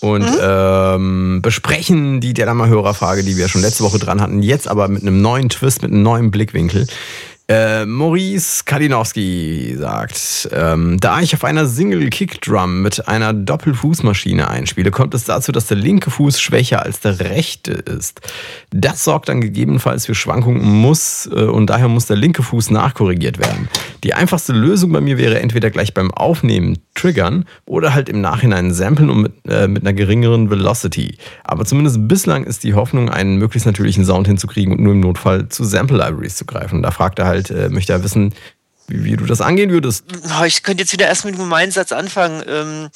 und ähm, besprechen die Dilemma-Hörerfrage, die wir schon letzte Woche dran hatten, jetzt aber mit einem neuen Twist, mit einem neuen Blickwinkel. Äh, Maurice Kalinowski sagt, ähm, da ich auf einer Single Kickdrum mit einer Doppelfußmaschine einspiele, kommt es dazu, dass der linke Fuß schwächer als der rechte ist. Das sorgt dann gegebenenfalls für Schwankungen muss, äh, und daher muss der linke Fuß nachkorrigiert werden. Die einfachste Lösung bei mir wäre entweder gleich beim Aufnehmen triggern oder halt im Nachhinein samplen und mit, äh, mit einer geringeren Velocity. Aber zumindest bislang ist die Hoffnung, einen möglichst natürlichen Sound hinzukriegen und nur im Notfall zu Sample-Libraries zu greifen. Da fragt er halt, äh, möchte er wissen, wie, wie du das angehen würdest. Ich könnte jetzt wieder erst mit einem gemeinen Satz anfangen. Ähm,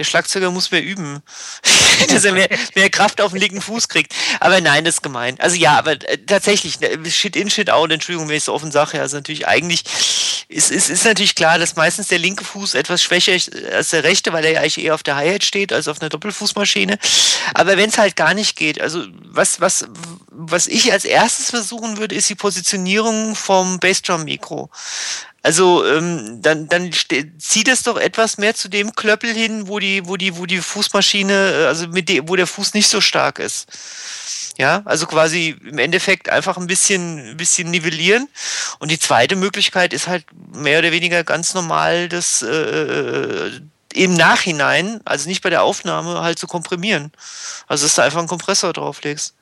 der Schlagzeuger muss mehr üben, dass er mehr, mehr Kraft auf den linken Fuß kriegt. Aber nein, das ist gemein. Also ja, aber äh, tatsächlich, ne, Shit in, Shit out, Entschuldigung, wenn ich so offen sage. Also natürlich eigentlich ist, ist, ist natürlich klar, dass meistens der linke Fuß etwas schwächer ist als der rechte, weil er ja eigentlich eher auf der Hi-Hat steht als auf einer Doppelfußmaschine. Aber wenn es halt gar nicht geht, also was, was, was ich als erstes versuchen würde, ist die Positionierung vom Bassdrum-Mikro. Also ähm, dann, dann zieht es doch etwas mehr zu dem Klöppel hin, wo die, wo die, wo die Fußmaschine, äh, also mit dem, wo der Fuß nicht so stark ist. Ja, also quasi im Endeffekt einfach ein bisschen, ein bisschen nivellieren. Und die zweite Möglichkeit ist halt mehr oder weniger ganz normal das äh, im Nachhinein, also nicht bei der Aufnahme, halt zu komprimieren. Also dass du einfach einen Kompressor drauflegst.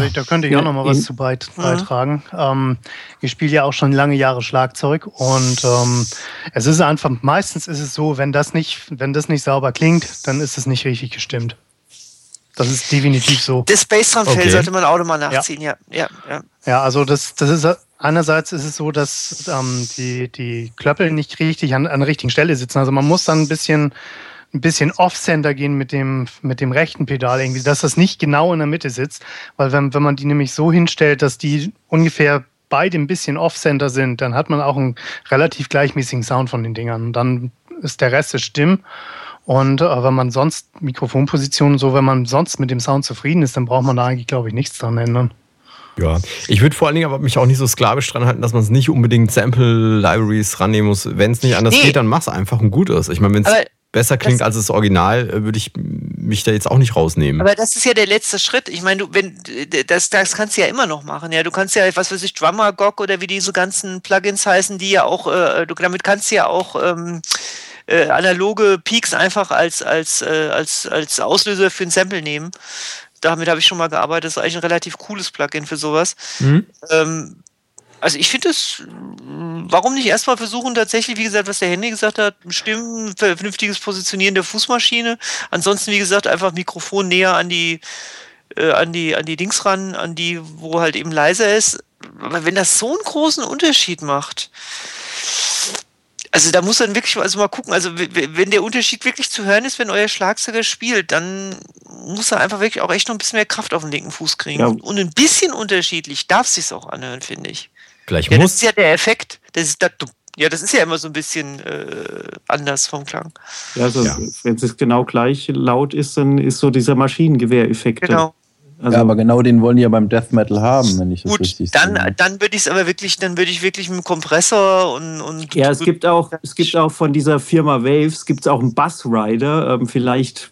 Also da könnte ich Ja, auch noch mal was zu beit beitragen. Ähm, ich spiele ja auch schon lange Jahre Schlagzeug und ähm, es ist einfach, meistens ist es so, wenn das nicht, wenn das nicht sauber klingt, dann ist es nicht richtig gestimmt. Das ist definitiv so. Das Bassdrum-Fell Okay. sollte man auch nochmal nachziehen, ja. ja, ja. Ja, also das, das ist einerseits ist es so, dass ähm, die, die Klöppel nicht richtig an, an der richtigen Stelle sitzen. Also man muss dann ein bisschen ein bisschen off-center gehen mit dem, mit dem rechten Pedal irgendwie, dass das nicht genau in der Mitte sitzt. Weil wenn, wenn man die nämlich so hinstellt, dass die ungefähr beide ein bisschen off-center sind, dann hat man auch einen relativ gleichmäßigen Sound von den Dingern. Und dann ist der Rest der Stimm. Und äh, wenn man sonst Mikrofonpositionen so, wenn man sonst mit dem Sound zufrieden ist, dann braucht man da eigentlich, glaube ich, nichts dran ändern. Ja, ich würde vor allen Dingen aber mich auch nicht so sklavisch dran halten, dass man es nicht unbedingt Sample-Libraries rannehmen muss. Wenn es nicht anders Nee. geht, dann mach's einfach und gut ist. Ich meine, wenn es besser klingt das, als das Original, äh, würde ich mich da jetzt auch nicht rausnehmen. Aber das ist ja der letzte Schritt. Ich meine, du, wenn, das, das kannst du ja immer noch machen. Ja, du kannst ja, was weiß ich, Drummer, GOG oder wie diese ganzen Plugins heißen, die ja auch, äh, du, damit kannst du ja auch ähm, äh, analoge Peaks einfach als, als, äh, als, als Auslöser für ein Sample nehmen. Damit habe ich schon mal gearbeitet. Das ist eigentlich ein relativ cooles Plugin für sowas. Mhm. Ähm, also ich finde es, warum nicht erstmal versuchen, tatsächlich, wie gesagt, was der Handy gesagt hat, Stimmen, vernünftiges Positionieren der Fußmaschine. Ansonsten, wie gesagt, einfach Mikrofon näher an die, äh, an die, an die Dings ran, an die, wo halt eben leiser ist. Aber wenn das so einen großen Unterschied macht, also da muss man wirklich also mal gucken, also wenn der Unterschied wirklich zu hören ist, wenn euer Schlagzeuger spielt, dann muss er einfach wirklich auch echt noch ein bisschen mehr Kraft auf den linken Fuß kriegen. Ja. Und ein bisschen unterschiedlich darf es sich auch anhören, finde ich. Gleich ja, muss. Das ist ja der Effekt. Das ist das, ja, das ist ja immer so ein bisschen äh, anders vom Klang. Ja, also ja. wenn es genau gleich laut ist, dann ist so dieser Maschinengewehr-Effekt. Genau. Also, ja, aber genau den wollen die ja beim Death Metal haben, wenn ich das gut, richtig dann, sehe. Dann würde ich es aber wirklich, dann würde ich wirklich mit dem Kompressor und, und Ja, es gibt auch, es gibt auch von dieser Firma Waves gibt es auch einen Bass Rider. Ähm, vielleicht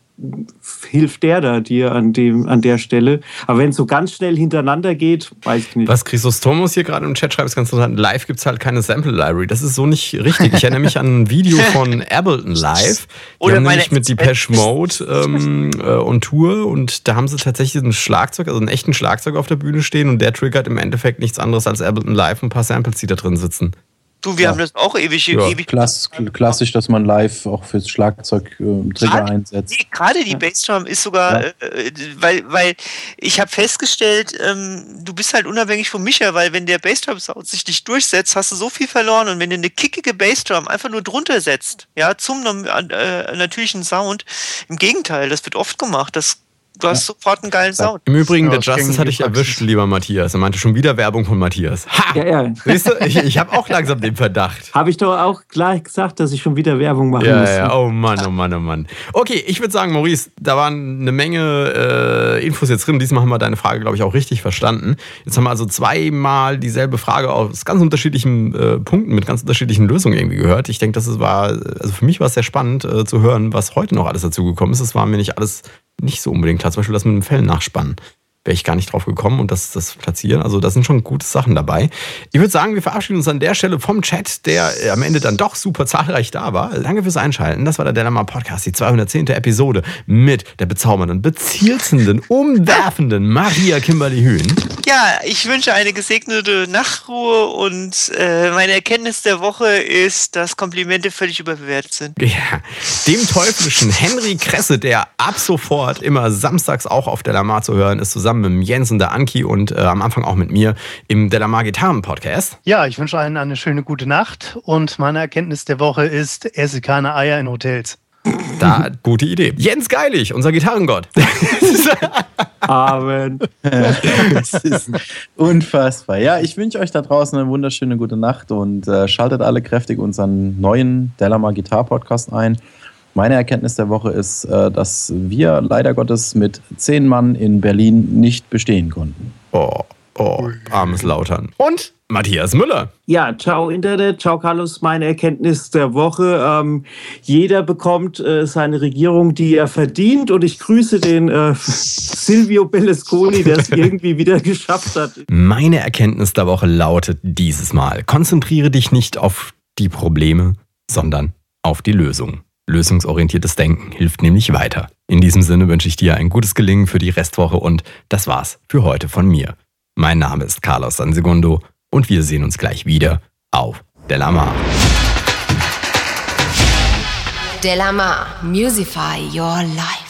hilft der da dir an, dem, an der Stelle. Aber wenn es so ganz schnell hintereinander geht, weiß ich nicht. Was Chrysostomos hier gerade im Chat schreibt, ist ganz interessant. Live gibt es halt keine Sample Library. Das ist so nicht richtig. Ich erinnere mich an ein Video von Ableton Live. Die Oder haben nämlich mit Depeche Mode ähm, äh, und Tour und da haben sie tatsächlich ein Schlagzeug, also einen echten Schlagzeug auf der Bühne stehen und der triggert im Endeffekt nichts anderes als Ableton Live und ein paar Samples, die da drin sitzen. Du, wir ja. haben das auch ewig, ja. ewig. Klass, klassisch, dass man live auch fürs Schlagzeug äh, Trigger gerade, einsetzt. Nee, gerade die ja. Bassdrum ist sogar, ja. äh, weil, weil ich habe festgestellt, ähm, du bist halt unabhängig von Micha, weil wenn der Bassdrum-Sound sich nicht durchsetzt, hast du so viel verloren. Und wenn du eine kickige Bassdrum einfach nur drunter setzt, ja, zum äh, natürlichen Sound, im Gegenteil, das wird oft gemacht. Das Du hast ja. sofort einen geilen Sound. Im Übrigen, ja, der Justice hatte ich erwischt, lieber Matthias. Er meinte schon wieder Werbung von Matthias. Ha! Ja, ja. Siehst du, ich, ich habe auch langsam den Verdacht. Habe ich doch auch gleich gesagt, dass ich schon wieder Werbung machen ja, muss. Ja, oh Mann, oh Mann, oh Mann. Okay, ich würde sagen, Maurice, da waren eine Menge äh, Infos jetzt drin. Diesmal haben wir deine Frage, glaube ich, auch richtig verstanden. Jetzt haben wir also zweimal dieselbe Frage aus ganz unterschiedlichen äh, Punkten mit ganz unterschiedlichen Lösungen irgendwie gehört. Ich denke, das war, also für mich war es sehr spannend äh, zu hören, was heute noch alles dazu gekommen ist. Es war mir nicht alles nicht so unbedingt klar. Zum Beispiel das mit dem Fell nachspannen. Wäre ich gar nicht drauf gekommen und das, das platzieren. Also da sind schon gute Sachen dabei. Ich würde sagen, wir verabschieden uns an der Stelle vom Chat, der am Ende dann doch super zahlreich da war. Danke fürs Einschalten. Das war der Delamar Podcast, die 210. Episode mit der bezaubernden, bezielzenden, umwerfenden Maria Kimberly Hühn. Ja, ich wünsche eine gesegnete Nachtruhe und äh, meine Erkenntnis der Woche ist, dass Komplimente völlig überbewertet sind. Ja, dem teuflischen Henry Kresse, der ab sofort immer samstags auch auf Delamar zu hören ist, zusammen zusammen mit Jens und der Anki und äh, am Anfang auch mit mir im Delamar Gitarren Podcast. Ja, ich wünsche allen eine schöne gute Nacht und meine Erkenntnis der Woche ist, esse keine Eier in Hotels. Da, gute Idee. Jens Geilig, unser Gitarrengott. Amen. das ist unfassbar. Ja, ich wünsche euch da draußen eine wunderschöne gute Nacht und äh, schaltet alle kräftig unseren neuen Delamar Gitar Podcast ein. Meine Erkenntnis der Woche ist, äh, dass wir leider Gottes mit zehn Mann in Berlin nicht bestehen konnten. Oh, oh, armes Lautern. Und Matthias Müller. Ja, ciao Internet, ciao Carlos. Meine Erkenntnis der Woche. Ähm, jeder bekommt äh, seine Regierung, die er verdient. Und ich grüße den äh, Silvio Berlusconi, der es irgendwie wieder geschafft hat. Meine Erkenntnis der Woche lautet dieses Mal, konzentriere dich nicht auf die Probleme, sondern auf die Lösung. Lösungsorientiertes Denken hilft nämlich weiter. In diesem Sinne wünsche ich dir ein gutes Gelingen für die Restwoche und das war's für heute von mir. Mein Name ist Carlos Sansegundo und wir sehen uns gleich wieder auf Delamar. Delamar, Musify Your Life.